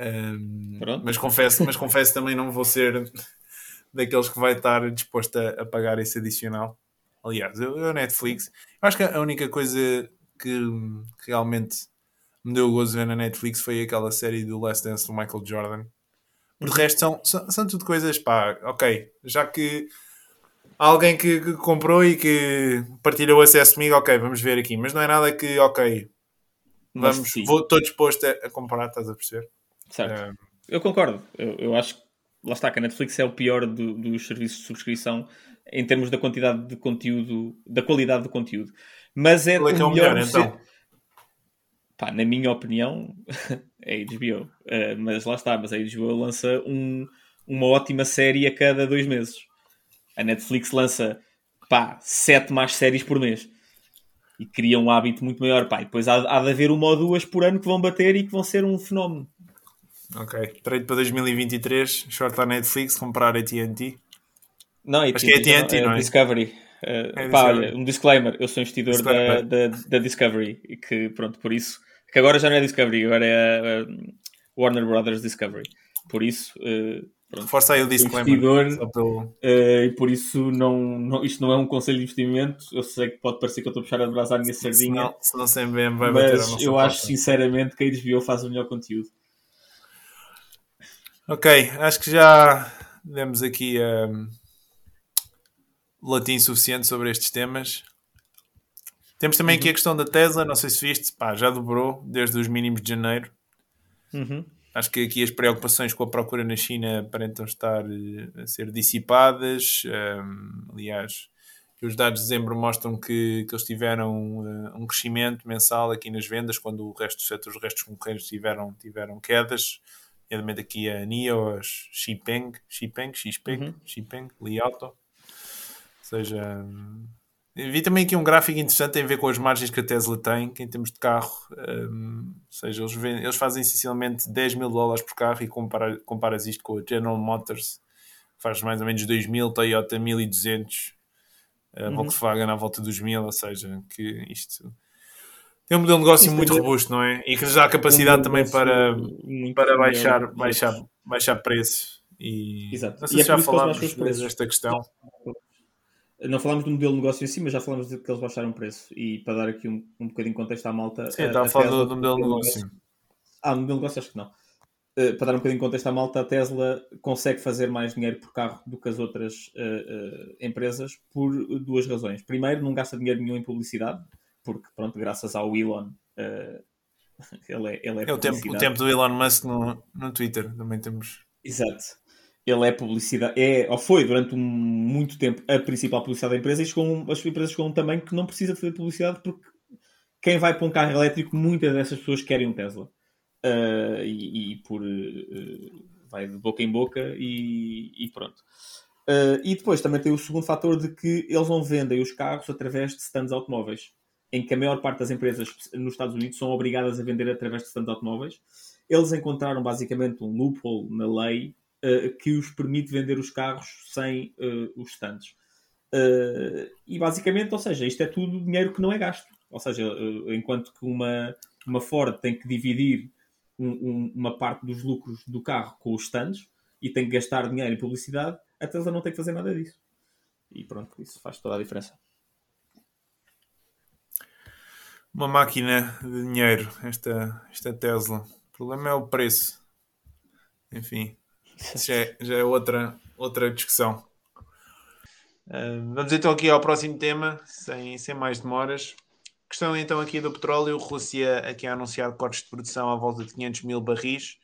Um, mas, confesso, mas confesso também não vou ser [laughs] daqueles que vai estar disposto a, a pagar esse adicional. Aliás, eu, eu Netflix, eu acho que a única coisa que realmente me deu gozo ver na Netflix foi aquela série do Last Dance do Michael Jordan. Por de resto, são, são, são tudo coisas, pá, ok, já que alguém que, que, comprou e que partilhou o acesso comigo, ok, vamos ver aqui, mas não é nada que, ok, vamos, vou, estou disposto a, a comprar, estás a perceber? Certo. Eu concordo, eu, eu acho que lá está, que a Netflix é o pior do, dos serviços de subscrição em termos da quantidade de conteúdo, da qualidade do conteúdo. Mas é, Qual é, é o melhor, melhor então? Pá, na minha opinião, [laughs] é HBO. Uh, mas lá está, mas a HBO lança um, uma ótima série a cada dois meses. A Netflix lança pá, sete mais séries por mês. E cria um hábito muito maior. Pá. E depois há, há de haver uma ou duas por ano que vão bater e que vão ser um fenómeno. Ok. Trade para 2023, short à Netflix, comprar AT&T. Não, Acho que é AT&T, não, é? Discovery. Uh, é pá, olha, um disclaimer, eu sou investidor da, da, da, Discovery e que, pronto, por isso, que agora já não é Discovery, agora é a, a Warner Brothers Discovery. Por isso, uh, pronto, Força aí o disclaimer. Investidor, pelo... uh, e por isso, não, não, isto não é um conselho de investimento. Eu sei que pode parecer que eu estou a puxar a brasa à minha sardinha. Se não, se não bem, vai mas eu acho sinceramente que a HBO faz o melhor conteúdo. Ok, acho que já demos aqui um, latim suficiente sobre estes temas. Temos também uhum. aqui a questão da Tesla, não sei se viste, pá, já dobrou desde os mínimos de janeiro. Uhum. Acho que aqui as preocupações com a procura na China aparentam estar eh, a ser dissipadas. Um, aliás, os dados de dezembro mostram que, que eles tiveram uh, um crescimento mensal aqui nas vendas, quando o resto dos setores, os restos concorrentes tiveram, tiveram quedas nomeadamente aqui a NIO, a Xipeng, Xipeng, Xpeng, uhum. Xipeng, Li Auto. Ou seja, vi também aqui um gráfico interessante tem a ver com as margens que a Tesla tem, que em termos de carro, um, ou seja, eles, vendem, eles fazem essencialmente 10 mil dólares por carro e compara, comparas isto com a General Motors, que faz mais ou menos 2 mil, Toyota 1200, a uhum. Volkswagen à volta dos mil, ou seja, que isto tem um modelo de negócio Isso muito é robusto, não é? E que lhes dá a capacidade um também para, para baixar, baixar, baixar preço. E Exato. não sei e se é já falámos desta questão. Não falámos do modelo de negócio em si, mas já falámos de que eles baixaram o preço. E para dar aqui um, um bocadinho de contexto à malta. Sim, estava a falar do, do modelo de negócio. Ah, no modelo de negócio acho que não. Uh, para dar um bocadinho de contexto à malta, a Tesla consegue fazer mais dinheiro por carro do que as outras uh, uh, empresas por duas razões. Primeiro, não gasta dinheiro nenhum em publicidade porque pronto, graças ao Elon [laughs] ele é, ele é, é o, tempo, o tempo do Elon Musk no, no Twitter, também temos. Exato. Ele é publicidade, é, ou foi durante um, muito tempo a principal publicidade da empresa e chegou, as empresas chegam também que não precisa fazer publicidade porque quem vai para um carro elétrico, muitas dessas pessoas querem um Tesla. Uh, e, e, por uh, vai de boca em boca e, e pronto. Uh, e depois também tem o segundo fator de que eles não vendem os carros através de stands automóveis em que a maior parte das empresas nos Estados Unidos são obrigadas a vender através de stands automóveis. Eles encontraram basicamente um loophole na lei uh, que os permite vender os carros sem uh, os stands. Uh, e basicamente, ou seja, isto é tudo dinheiro que não é gasto. Ou seja, enquanto que uma, uma Ford tem que dividir um, um, uma parte dos lucros do carro com os stands e tem que gastar dinheiro em publicidade, a Tesla não tem que fazer nada disso. E pronto, isso faz toda a diferença uma máquina de dinheiro, esta, esta Tesla. O problema é o preço. Enfim, já é, já é outra, outra discussão. Uh, vamos então aqui ao próximo tema, sem, sem mais demoras. Questão então aqui do petróleo. Rússia aqui a anunciar cortes de produção à volta de 500 mil barris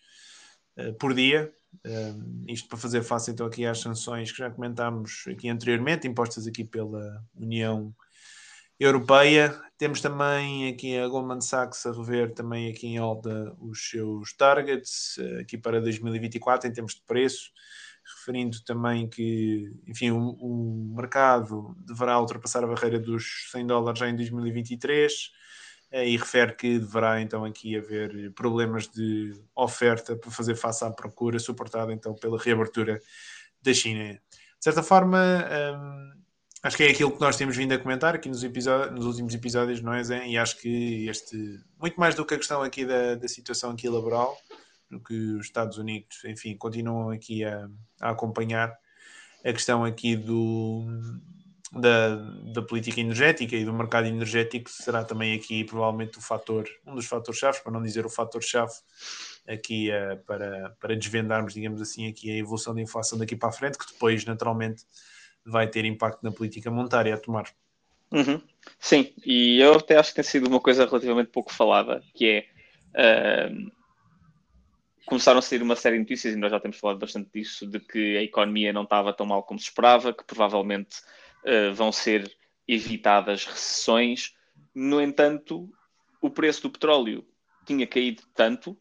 uh, por dia. Um, isto para fazer face então aqui às sanções que já comentámos aqui anteriormente, impostas aqui pela União Europeia. Temos também aqui a Goldman Sachs a rever também aqui em alta os seus targets eh, aqui para 2024 em termos de preço, referindo também que, enfim, o, o mercado deverá ultrapassar a barreira dos 100 dólares já em 2023 eh, e refere que deverá então aqui haver problemas de oferta para fazer face à procura, suportada então pela reabertura da China. De certa forma, hum, acho que é aquilo que nós temos vindo a comentar aqui nos, nos últimos episódios, não é, Zé? E acho que este, muito mais do que a questão aqui da, da situação aqui laboral, que os Estados Unidos, enfim, continuam aqui a, a acompanhar, a questão aqui do, da, da política energética e do mercado energético será também aqui provavelmente o fator, um dos fatores chaves, para não dizer o fator chave aqui uh, para, para desvendarmos, digamos assim, aqui a evolução da inflação daqui para a frente, que depois naturalmente vai ter impacto na política monetária a tomar. Uhum. Sim, e eu até acho que tem sido uma coisa relativamente pouco falada, que é uh, começaram a sair uma série de notícias, e nós já temos falado bastante disso, de que a economia não estava tão mal como se esperava, que provavelmente uh, vão ser evitadas recessões. No entanto, o preço do petróleo tinha caído tanto,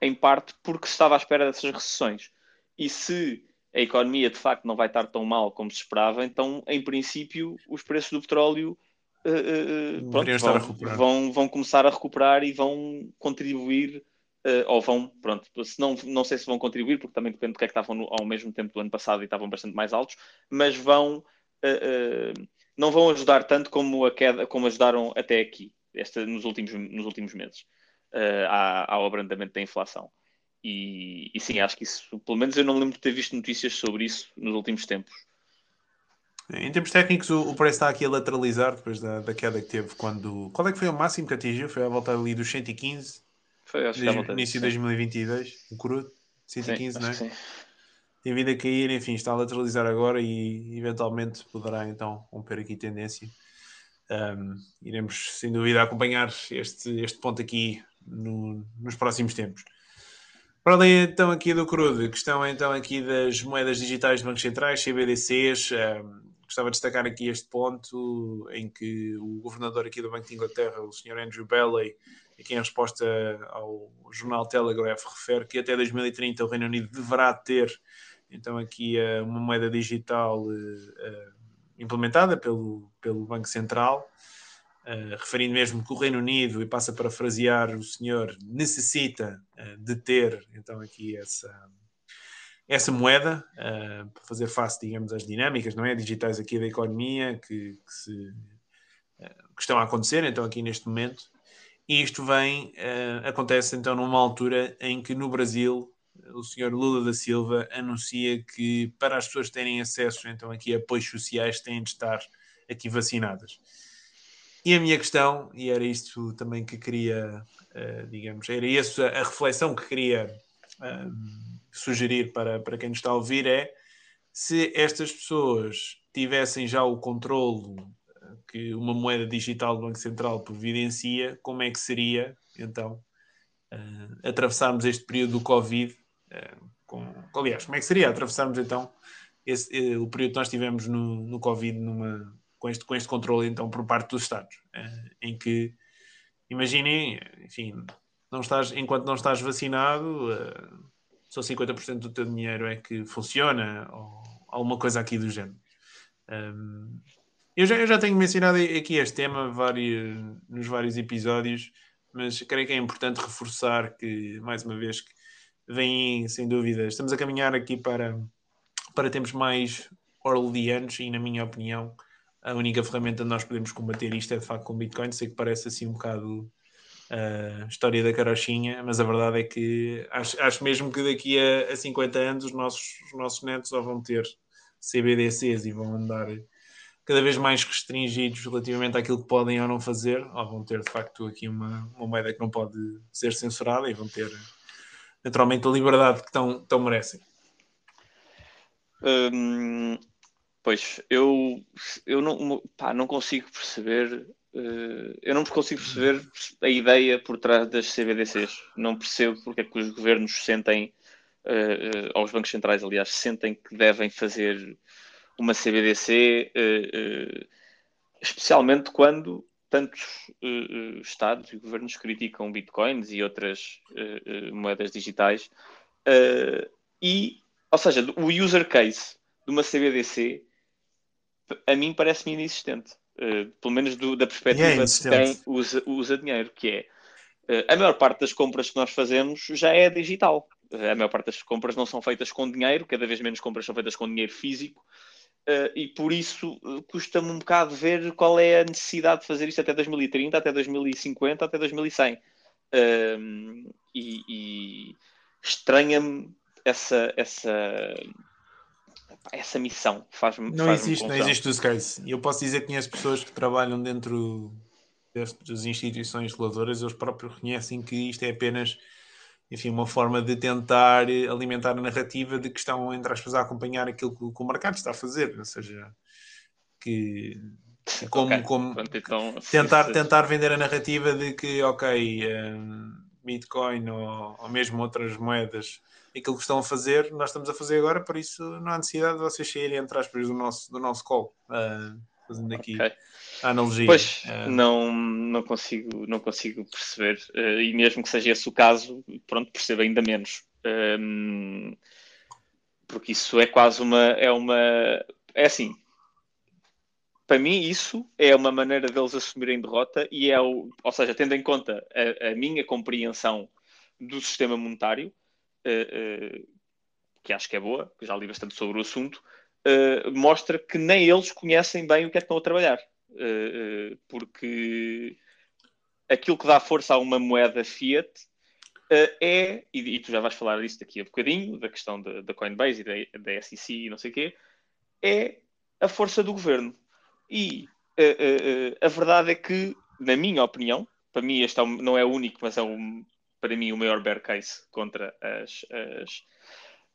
em parte porque se estava à espera dessas recessões. E se a economia de facto não vai estar tão mal como se esperava, então, em princípio, os preços do petróleo uh, uh, pronto, vão, vão, vão, começar a recuperar e vão contribuir, uh, ou vão, pronto, se não, não sei se vão contribuir, porque também depende do que é que estavam no, ao mesmo tempo do ano passado e estavam bastante mais altos, mas vão, não vão ajudar tanto como a queda, como ajudaram até aqui, esta, nos, últimos, nos últimos meses, ao abrandamento da inflação. E, e, sim, acho que isso, pelo menos eu não lembro de ter visto notícias sobre isso nos últimos tempos. Em termos técnicos, o, o preço está aqui a lateralizar depois da, da queda que teve quando. Qual é que foi o máximo que atingiu? Foi à volta ali dos 115? Foi, acho que no início de 2022, o crudo, 115, sim, não é? Sim. Tem vindo a cair, enfim, está a lateralizar agora e eventualmente poderá então romper aqui tendência. Um, iremos sem dúvida acompanhar este, este ponto aqui no, nos próximos tempos. Para além então aqui do crudo, questão então aqui das moedas digitais de bancos centrais, CBDCs, um, gostava de destacar aqui este ponto em que o governador aqui do Banco de Inglaterra, o Sr. Andrew Bailey, aqui em resposta ao jornal Telegraph, refere que até 2030 o Reino Unido deverá ter então aqui uh, uma moeda digital uh, implementada pelo, pelo Banco Central Uh, referindo mesmo que o Reino Unido, e passa para frasear o senhor, necessita uh, de ter então aqui essa, essa moeda uh, para fazer face, digamos, às dinâmicas não é? digitais aqui da economia que, que, se, que estão a acontecer então aqui neste momento. E isto vem, acontece então numa altura em que no Brasil o senhor Lula da Silva anuncia que para as pessoas terem acesso então aqui a apoios sociais têm de estar aqui vacinadas. E a minha questão, e era isto também que queria, uh, digamos, era essa a reflexão que queria uh, sugerir para, para quem nos está a ouvir, é se estas pessoas tivessem já o controlo eh, que uma moeda digital do Banco Central providencia, como é que seria, então, uh, atravessarmos este período do Covid? Uh, com, aliás, como é que seria atravessarmos, então, esse, uh, o período que nós tivemos no, no Covid numa, com este, com este controle então por parte dos Estados, eh, em que imaginem, enfim, não estás, enquanto não estás vacinado, eh, só 50% do teu dinheiro é que funciona, ou alguma coisa aqui do género. Um, eu, já, eu já tenho mencionado aqui este tema vários, nos vários episódios, mas creio que é importante reforçar que, mais uma vez, que vem sem dúvida, estamos a caminhar aqui para, para tempos mais orleanos e, na minha opinião, a única ferramenta onde nós podemos combater isto é de facto com Bitcoin. Sei que parece assim um bocado uh, história da carochinha, mas a verdade é que acho, acho mesmo que daqui a, a 50 anos os nossos, os nossos netos só vão ter CBDCs e vão andar cada vez mais restringidos relativamente àquilo que podem ou não fazer, ou vão ter de facto aqui uma, uma moeda que não pode ser censurada e vão ter naturalmente a liberdade que tão, tão merecem. Hum, Pois, eu, eu não, pá, não consigo perceber, uh, eu não consigo perceber a ideia por trás das CBDCs. Não percebo porque é que os governos sentem uh, ou os bancos centrais, aliás, sentem que devem fazer uma CBDC, uh, especialmente quando tantos Estados e governos criticam bitcoins e outras moedas digitais. e, ou seja, o user case de uma CBDC, a mim parece-me inexistente. pelo menos do, da perspectiva é de quem usa, usa dinheiro, que é a maior parte das compras que nós fazemos já é digital. A maior parte das compras não são feitas com dinheiro, cada vez menos compras são feitas com dinheiro físico. Uh, e por isso uh, custa-me um bocado ver qual é a necessidade de fazer isto até 2030, até 2050, até 2100. Uh, e, e estranha-me essa, essa, essa missão. Faz não, faz existe, não existe use case. Eu posso dizer que conheço pessoas que trabalham dentro destas instituições reguladoras, eles próprios reconhecem que isto é apenas enfim, uma forma de tentar alimentar a narrativa de que estão, entre aspas, a acompanhar aquilo que, que o mercado está a fazer, ou seja, que [laughs] como, okay. como Pronto, então, tentar, se... tentar vender a narrativa de que, ok, um, Bitcoin ou, ou mesmo outras moedas, aquilo que estão a fazer, nós estamos a fazer agora, por isso não há necessidade de vocês saírem, entre aspas, do nosso, do nosso call. Uh, fazendo aqui okay. a analogia. Pois, é. não, não, consigo, não consigo perceber, uh, e mesmo que seja esse o caso, pronto, percebo ainda menos. Um, porque isso é quase uma. É uma. É assim. Para mim, isso é uma maneira deles assumirem derrota e é o. Ou seja, tendo em conta a, a minha compreensão do sistema monetário, uh, uh, que acho que é boa, que já li bastante sobre o assunto, uh, mostra que nem eles conhecem bem o que é que estão a trabalhar. Porque aquilo que dá força a uma moeda fiat é, e, tu já vais falar disso daqui a bocadinho, da questão da, Coinbase e da, da SEC e não sei o quê, é a força do governo. E a verdade é que, na minha opinião, para mim este é não é o único, mas é um, para mim o maior bear case contra as, as,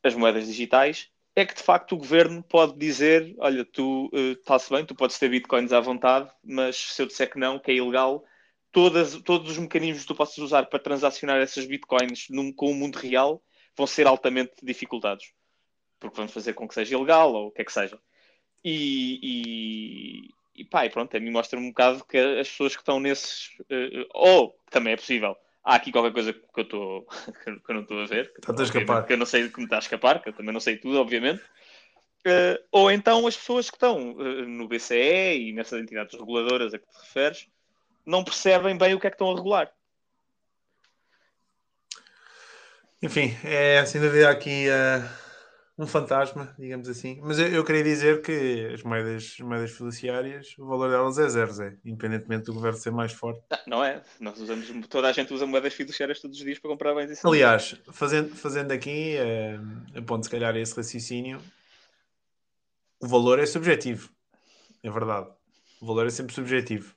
as moedas digitais, é que de facto o governo pode dizer: olha, tu está-se uh, bem, tu podes ter bitcoins à vontade, mas se eu disser que não, que é ilegal, todas, todos os mecanismos que tu possas usar para transacionar essas bitcoins num, com o mundo real vão ser altamente dificultados. Porque vamos fazer com que seja ilegal ou o que é que seja. E, e, e pá, e pronto, a mim mostra um bocado que as pessoas que estão nesses. Uh, ou também é possível há aqui qualquer coisa que eu, tô, [laughs] que eu não estou a ver. Está a escapar. Que eu não sei como está a escapar, que eu também não sei tudo, obviamente. Uh, ou então as pessoas que estão uh, no BCE e nessas entidades reguladoras a que te referes não percebem bem o que é que estão a regular. Enfim, é sem dúvida aqui. Uh um fantasma, digamos assim. Mas eu, eu queria dizer que as moedas, as moedas fiduciárias, o valor delas é zero, Zé, independentemente do governo ser mais forte. Não, não é. Nós usamos, toda a gente usa moedas fiduciárias todos os dias para comprar bens e serviços. Aliás, fazendo, fazendo aqui, é, aponto se calhar esse raciocínio, o valor é subjetivo. É verdade. O valor é sempre subjetivo.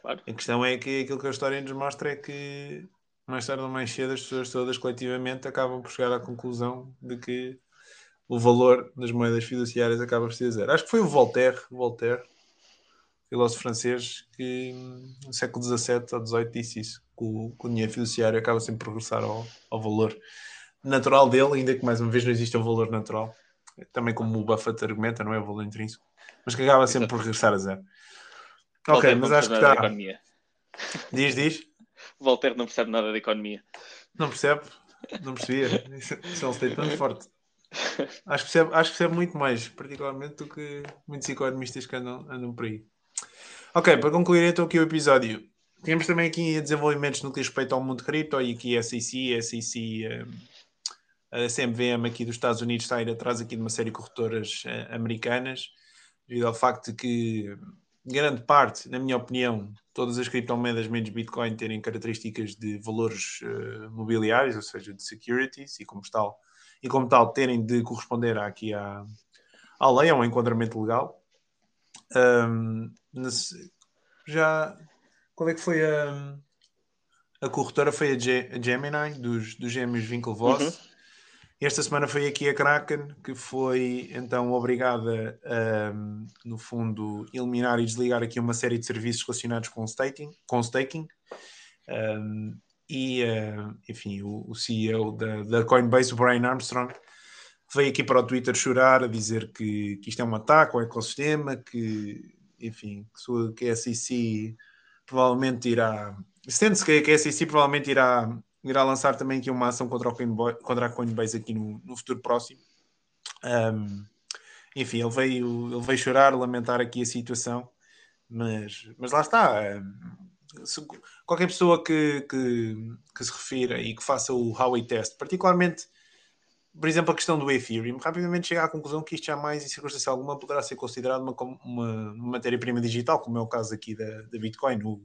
Claro. A questão é que aquilo que a história nos mostra é que mais tarde ou mais cedo as pessoas todas coletivamente acabam por chegar à conclusão de que o valor das moedas fiduciárias acaba por ser zero. Acho que foi o Voltaire, Voltaire, filósofo francês, que no século XVII ou XVIII disse isso, que o, que o dinheiro fiduciário acaba sempre por regressar ao, ao valor natural dele, ainda que mais uma vez não existe um valor natural. Também como o Buffett argumenta, não é o valor intrínseco, mas que acaba sempre por regressar a zero. Ok, mas acho que está. Diz, diz. Voltaire não percebe nada da economia. Não percebe? Não percebia. Isso, isso é um statement forte. Acho, que percebe, acho que percebe muito mais, particularmente do que muitos economistas que andam, andam por aí. Ok, para concluir então aqui o episódio, temos também aqui desenvolvimentos no que respeita ao mundo cripto e aqui a SEC, a SEC, a CMVM aqui dos Estados Unidos está a ir atrás aqui de uma série de corretoras eh, americanas, devido ao facto de que grande parte, na minha opinião, todas as criptomoedas menos Bitcoin terem características de valores uh, mobiliários, ou seja, de securities, e como tal e, como tal, terem de corresponder aqui à, à lei, a um enquadramento legal. Um, já. Qual é que foi a. A corretora foi a, Ge a Gemini, dos, dos gêmeos Winklevoss. Uhum. Esta semana foi aqui a Kraken, que foi então obrigada a, no fundo, eliminar e desligar aqui uma série de serviços relacionados com staking. Com staking. Um, e, uh, enfim, o, o, CEO da, da Coinbase, o Brian Armstrong, veio aqui para o Twitter chorar a dizer que, que isto é um ataque ao ecossistema, que, enfim, que a SEC provavelmente irá. Sente-se que a SEC provavelmente irá, irá lançar também aqui uma ação contra, Coinbase, contra a Coinbase aqui no, no futuro próximo. Um, enfim, ele veio, ele veio chorar, lamentar aqui a situação, mas, mas lá está. Se, qualquer pessoa que, que, que, se refira e que faça o Huawei test, particularmente, por exemplo, a questão do Ethereum, rapidamente chega à conclusão que isto jamais, em circunstância alguma, poderá ser considerado uma, uma, matéria-prima digital, como é o caso aqui da, da Bitcoin. O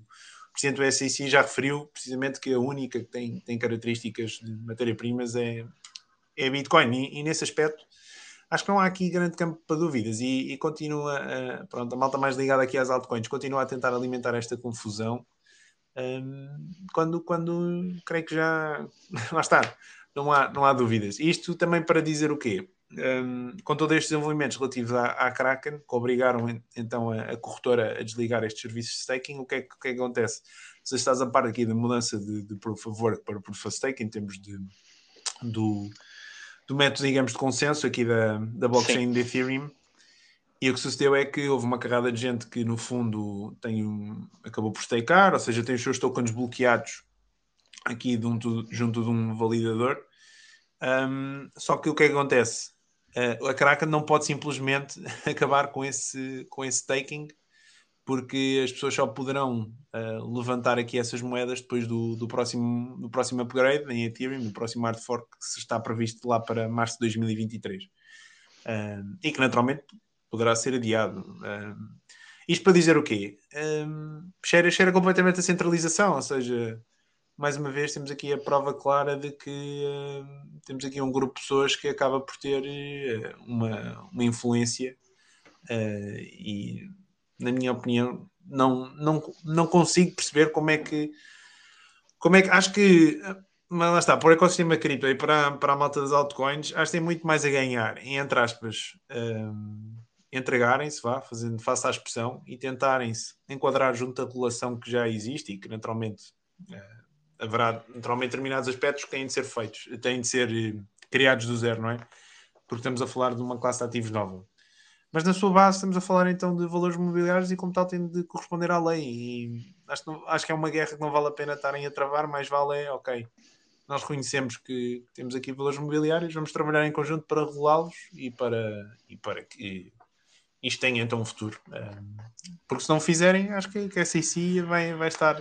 presidente do SEC já referiu precisamente que a única que tem, tem características de matéria-primas é, é a Bitcoin, e, e nesse aspecto acho que não há aqui grande campo para dúvidas. E, e continua, uh, pronto, a malta mais ligada aqui às altcoins continua a tentar alimentar esta confusão quando, quando creio que já [laughs] lá está, não há, não há dúvidas. Isto também para dizer o quê? Um, com todos estes desenvolvimentos relativos à, à Kraken, que obrigaram então a, a, corretora a desligar estes serviços de staking, o que é, o que, é que acontece? Se estás a par aqui da mudança de, de Proof of Work para Proof of Stake, em termos de, do, do método, digamos, de consenso aqui da, da blockchain Sim. de Ethereum. E o que sucedeu é que houve uma carrada de gente que, no fundo, tem um, acabou por stakear, ou seja, tem os seus tokens bloqueados aqui de um, junto de um validador. Um, só que o que é que acontece? Uh, a Kraken não pode simplesmente [laughs] acabar com esse, com esse staking porque as pessoas só poderão uh, levantar aqui essas moedas depois do, do, próximo, do próximo upgrade em Ethereum, do próximo hard fork que se está previsto lá para março de 2023. Uh, e que naturalmente poderá ser adiado. Uh, isto para dizer o quê? Um, cheira, cheira completamente a centralização, ou seja, mais uma vez temos aqui a prova clara de que uh, temos aqui um grupo de pessoas que acaba por ter uh, uma, uma influência uh, e na minha opinião, não, não, não consigo perceber como é que. Como é que. Acho que. Mas lá está, para o ecossistema cripto e para, para a malta das altcoins, acho que tem muito mais a ganhar, entre aspas, um, entregarem-se, vá, fazendo face à expressão, e tentarem-se enquadrar junto à regulação que já existe e que naturalmente uh, haverá naturalmente determinados aspectos que têm de ser feitos, têm de ser uh, criados do zero, não é? Porque estamos a falar de uma classe de ativos nova. Mas na sua base estamos a falar então de valores mobiliários e como tal tem de corresponder à lei. E acho que, não, acho que é uma guerra que não vale a pena estarem a travar, mais vale é, ok, nós reconhecemos que temos aqui valores mobiliários, vamos trabalhar em conjunto para regulá-los e para, e para que isto tenha então um futuro. Porque se não fizerem, acho que, a SEC vai, vai estar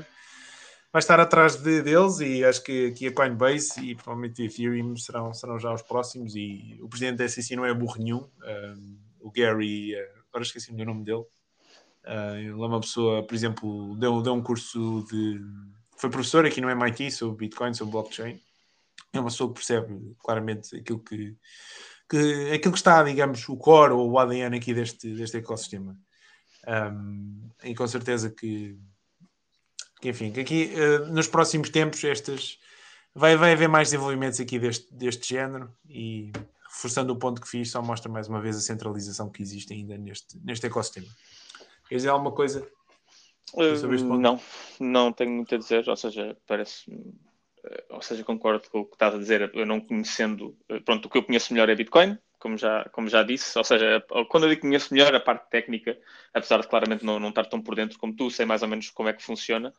vai estar atrás de, deles e acho que aqui a Coinbase e provavelmente a Ethereum serão, serão já os próximos e o presidente da SEC não é burro nenhum o Gary, eh, agora esqueci-me do nome dele. Uh, ele é uma pessoa, por exemplo, deu, deu um curso de. Foi professor aqui no MIT sobre Bitcoin, sobre blockchain. É uma pessoa que percebe claramente aquilo que, que, aquilo que está, digamos, o core ou o ADN aqui deste, deste ecossistema. Um, e com certeza que, que enfim, que aqui uh, nos próximos tempos estas vai, vai haver mais desenvolvimentos aqui deste, deste género e reforçando o ponto que fiz, só mostra mais uma vez a centralização que existe ainda neste, neste ecossistema. Quer dizer alguma coisa sobre este ponto? Não, não tenho muito a dizer, ou seja, parece ou seja, concordo com o que estás a dizer, eu não conhecendo, eh, pronto, o que eu conheço melhor é Bitcoin, como já, como já disse, ou seja, quando eu digo conheço melhor a parte técnica, apesar de claramente não, não estar tão por dentro como tu, sei mais ou menos como é que funciona,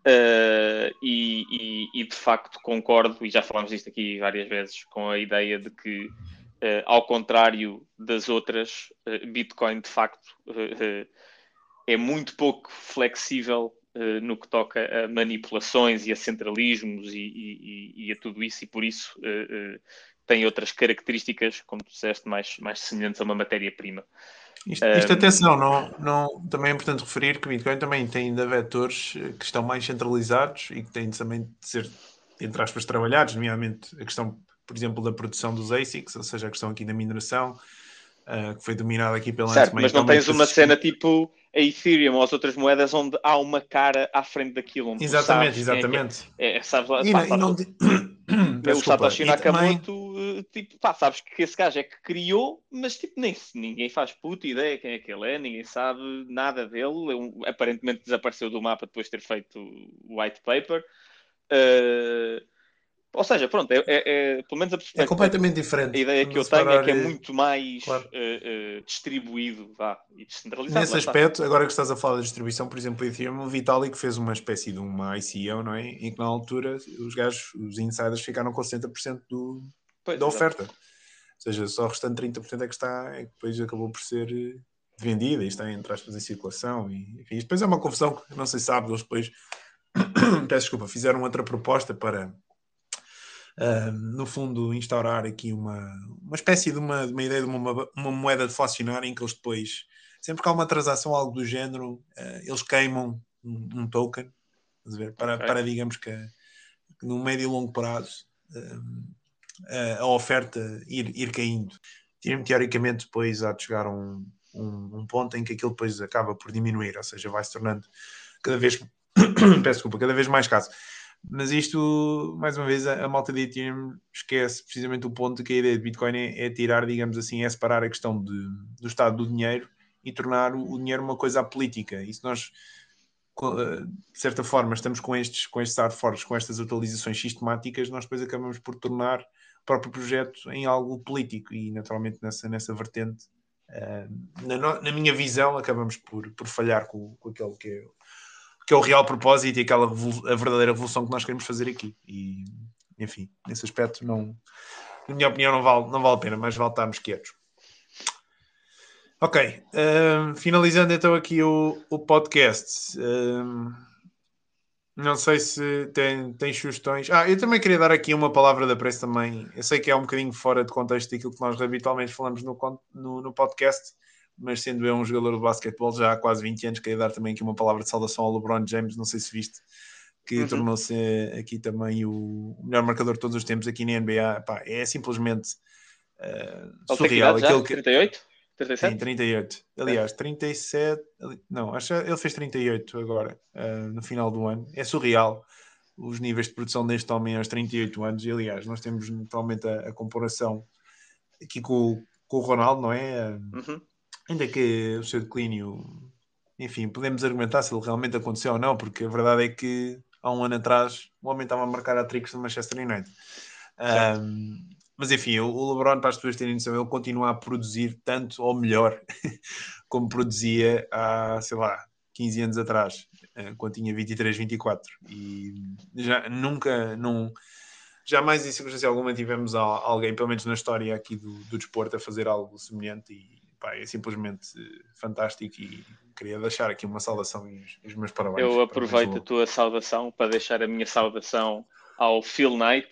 Uh, e, e, e, de facto concordo, e já falámos disto aqui várias vezes, com a ideia de que, uh, ao contrário das outras, uh, Bitcoin de facto é muito pouco flexível no que toca a manipulações e a centralismos e, e, e a tudo isso, e por isso tem outras características, como tu disseste, mais, mais semelhantes a uma matéria-prima. Isto, isto atenção, não, não, também é importante referir que o Bitcoin também tem ainda vetores eh, que estão mais centralizados e que têm também de ser, entre aspas, trabalhados, nomeadamente a questão, por exemplo, da produção dos ASICs, ou seja, a questão aqui da mineração, uh, que foi dominada aqui pela Certo, mas não tens uma cena tipo a Ethereum ou as outras moedas onde há uma cara à frente daquilo. exatamente, exatamente. É, é, é, sabes, e, pá, e não, [coughs] [coughs] o Satoshi Nakamoto, também... Eh, tipo, pá, sabes que esse gajo é que criou, mas tipo, nem, ninguém faz puta ideia quem é que ele é, ninguém sabe nada dele. Ele, aparentemente desapareceu do mapa depois de ter feito o white paper. Uh, ou seja, pronto, é, é, é, pelo menos a É completamente diferente. A ideia que eu tenho é que é muito mais claro. uh, uh, distribuído vá, e descentralizado. Nesse aspecto, agora que estás a falar da distribuição, por exemplo, o Ethereum, o Vitalik fez uma espécie de uma ICO, não é? Em que na altura os gajos, os insiders, ficaram com 60% do, pois, da oferta. Ou seja, só o restante 30% é que está, é que depois acabou por ser eh, vendida e está, entre aspas, em circulação. E, enfim, depois é uma confusão que não sei se sabe, eles depois, [coughs] peço desculpa, fizeram outra proposta para uh, no fundo, instaurar aqui uma, uma espécie de uma, de uma ideia de uma, uma moeda deflacionária em que eles depois, sempre que há uma transação, algo do género, uh, eles queimam um, um token ver, para, okay. para, digamos que, no médio e longo prazo a oferta ir, ir caindo. Teoricamente, depois há de chegar a um, um, um, ponto em que aquilo depois acaba por diminuir, ou seja, vai se tornando cada vez, [coughs] peço desculpa, cada vez mais caso. Mas isto, mais uma vez, a, a malta de Ethereum esquece precisamente o ponto que a ideia de Bitcoin é, é tirar, digamos assim, é separar a questão de, do estado do dinheiro e tornar o, o dinheiro uma coisa política. E se nós, eh, de certa forma, estamos com estes, com estes hard forks, com estas atualizações sistemáticas, nós depois acabamos por tornar o próprio projeto em algo político e, naturalmente, nessa, nessa vertente, uh, na, na, minha visão, acabamos por, por falhar com, com aquele que é que é o real propósito e aquela a verdadeira revolução que nós queremos fazer aqui. E, enfim, nesse aspecto, não, na minha opinião, não vale, não vale a pena, mas vale estarmos quietos. Ok, uh, finalizando então aqui o, o podcast. Uh, não sei se tem, tem sugestões. Ah, eu também queria dar aqui uma palavra da pressa também. Eu sei que é um bocadinho fora de contexto daquilo que nós habitualmente falamos no, no, no podcast, mas sendo eu um jogador de basquetebol já há quase 20 anos, queria dar também aqui uma palavra de saudação ao LeBron James, não sei se viste, que uhum. tornou-se aqui também o melhor marcador de todos os tempos aqui na NBA. Pá, é simplesmente uh, surreal. Aquilo que... 38? 37? Sim, 38. Aliás, 37. Não, acho que ele fez 38 agora, uh, no final do ano. É surreal os níveis de produção deste homem aos 38 anos. E aliás, nós temos naturalmente a, a comparação aqui com, com o Ronaldo, não é? Uhum. Ainda que o seu declínio, enfim, podemos argumentar se ele realmente aconteceu ou não, porque a verdade é que há um ano atrás o homem estava a marcar a tricks do Manchester United. Um, mas enfim, o LeBron, para as pessoas terem noção, ele continua a produzir tanto ou melhor [laughs] como produzia há, sei lá, 15 anos atrás, eh, quando tinha 23, 24. E já nunca, não, jamais em circunstância alguma tivemos alguém, pelo menos na história aqui do, do desporto, a fazer algo semelhante. E pá, é simplesmente fantástico e queria deixar aqui uma saudação e os, meus parabéns. Eu aproveito a tua saudação para deixar a minha saudação ao Phil Knight,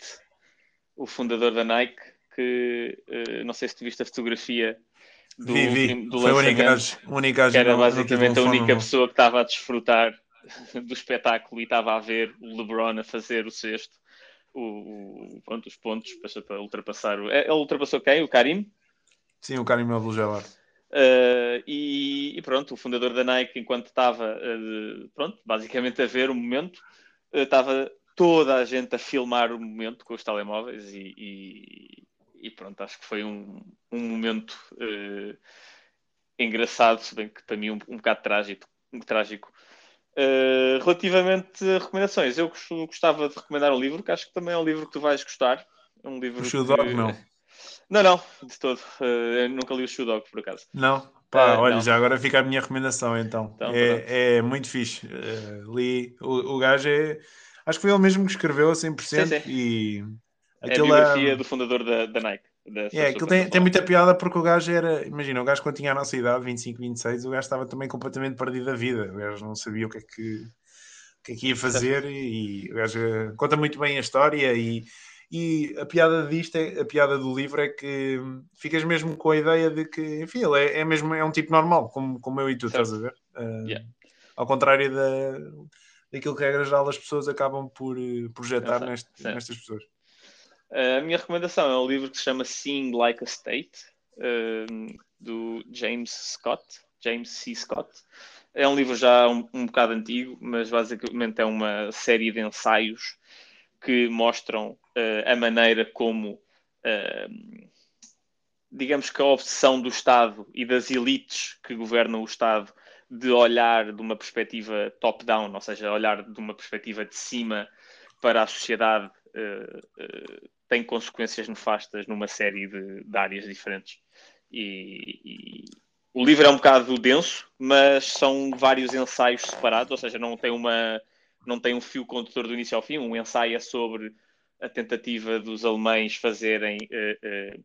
o fundador da Nike, que uh, não sei se tu viste a fotografia do, vi, vi. do Foi lançamento, a única, que era basicamente a única pessoa que estava a desfrutar [laughs] do espetáculo e estava a ver o LeBron a fazer o sexto, o, o, pronto, os pontos para, ultrapassar. O, é, ele ultrapassou quem? O Karim? Sim, o Karim Abdul-Jabbar. Uh, e, e, pronto, o fundador da Nike, enquanto estava, uh, pronto, basicamente a ver o momento, uh, estava toda a gente a filmar o momento com os telemóveis e, e, e pronto, acho que foi um, um momento engraçado, se bem que para mim um, um bocado trágico. Um, trágico. relativamente a recomendações, eu gostava de recomendar um livro que acho que também é um livro que tu vais gostar. Um livro o que... não. Não, não, de todo. Eu nunca li o Shoe Dog, por acaso. Não? Pá, uh, olha, não. já agora fica a minha recomendação então. então é, é muito fixe. Uh, li, o, o gajo é. Acho que foi ele mesmo que escreveu a 100% sim, sim. e. É a biografia é... do fundador da, da Nike. É, aquilo tem, tem muita piada porque o gajo era. Imagina, o gajo quando tinha a nossa idade, 25, 26, o gajo estava também completamente perdido da vida. O gajo não sabia o que é que, o que, é que ia fazer e, e o gajo conta muito bem a história e e a piada disto, é, a piada do livro é que ficas mesmo com a ideia de que, enfim, ele é, é mesmo é um tipo normal, como, como eu e tu, certo. estás a ver? Uh, yeah. Ao contrário da, daquilo que, regra geral, as pessoas acabam por eh, projetar neste, nestas pessoas. a minha recomendação é um livro que se chama Seeing Like a State, uh, do James Scott, James C. Scott. É um livro já um, um bocado antigo, mas basicamente é uma série de ensaios que mostram uh, a maneira como, uh, digamos que a obsessão do Estado e das elites que governam o Estado de olhar de uma perspectiva top-down, ou seja, olhar de uma perspectiva de cima para a sociedade uh, tem consequências nefastas numa série de, de áreas diferentes. E, e, o livro é um bocado denso, mas são vários ensaios separados, ou seja, não tem, uma, não tem um fio condutor do início ao fim. Um ensaio é sobre a tentativa dos alemães fazerem uh,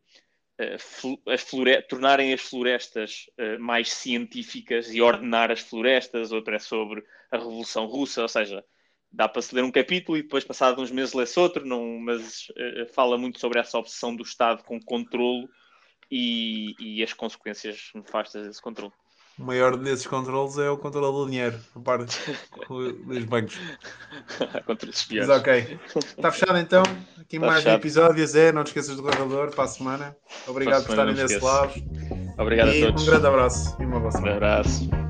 as tornarem as florestas uh, mais científicas e ordenar as florestas, outra é sobre a Revolução Russa, ou seja, dá para se ler um capítulo e depois, passado uns meses, lê-se outro, não, mas uh, fala muito sobre essa obsessão do Estado com controlo e, e as consequências nefastas desse controle. O maior desses controles é o controle do dinheiro, a parte dos bancos. [laughs] Contra os Mas ok. Está fechado então. Aqui Está mais fechado. um episódio, Zé. Não te esqueças do corredor para a semana. Obrigado por estarem desse lado. Obrigado e a todos. Um grande abraço e uma boa semana. Um abraço.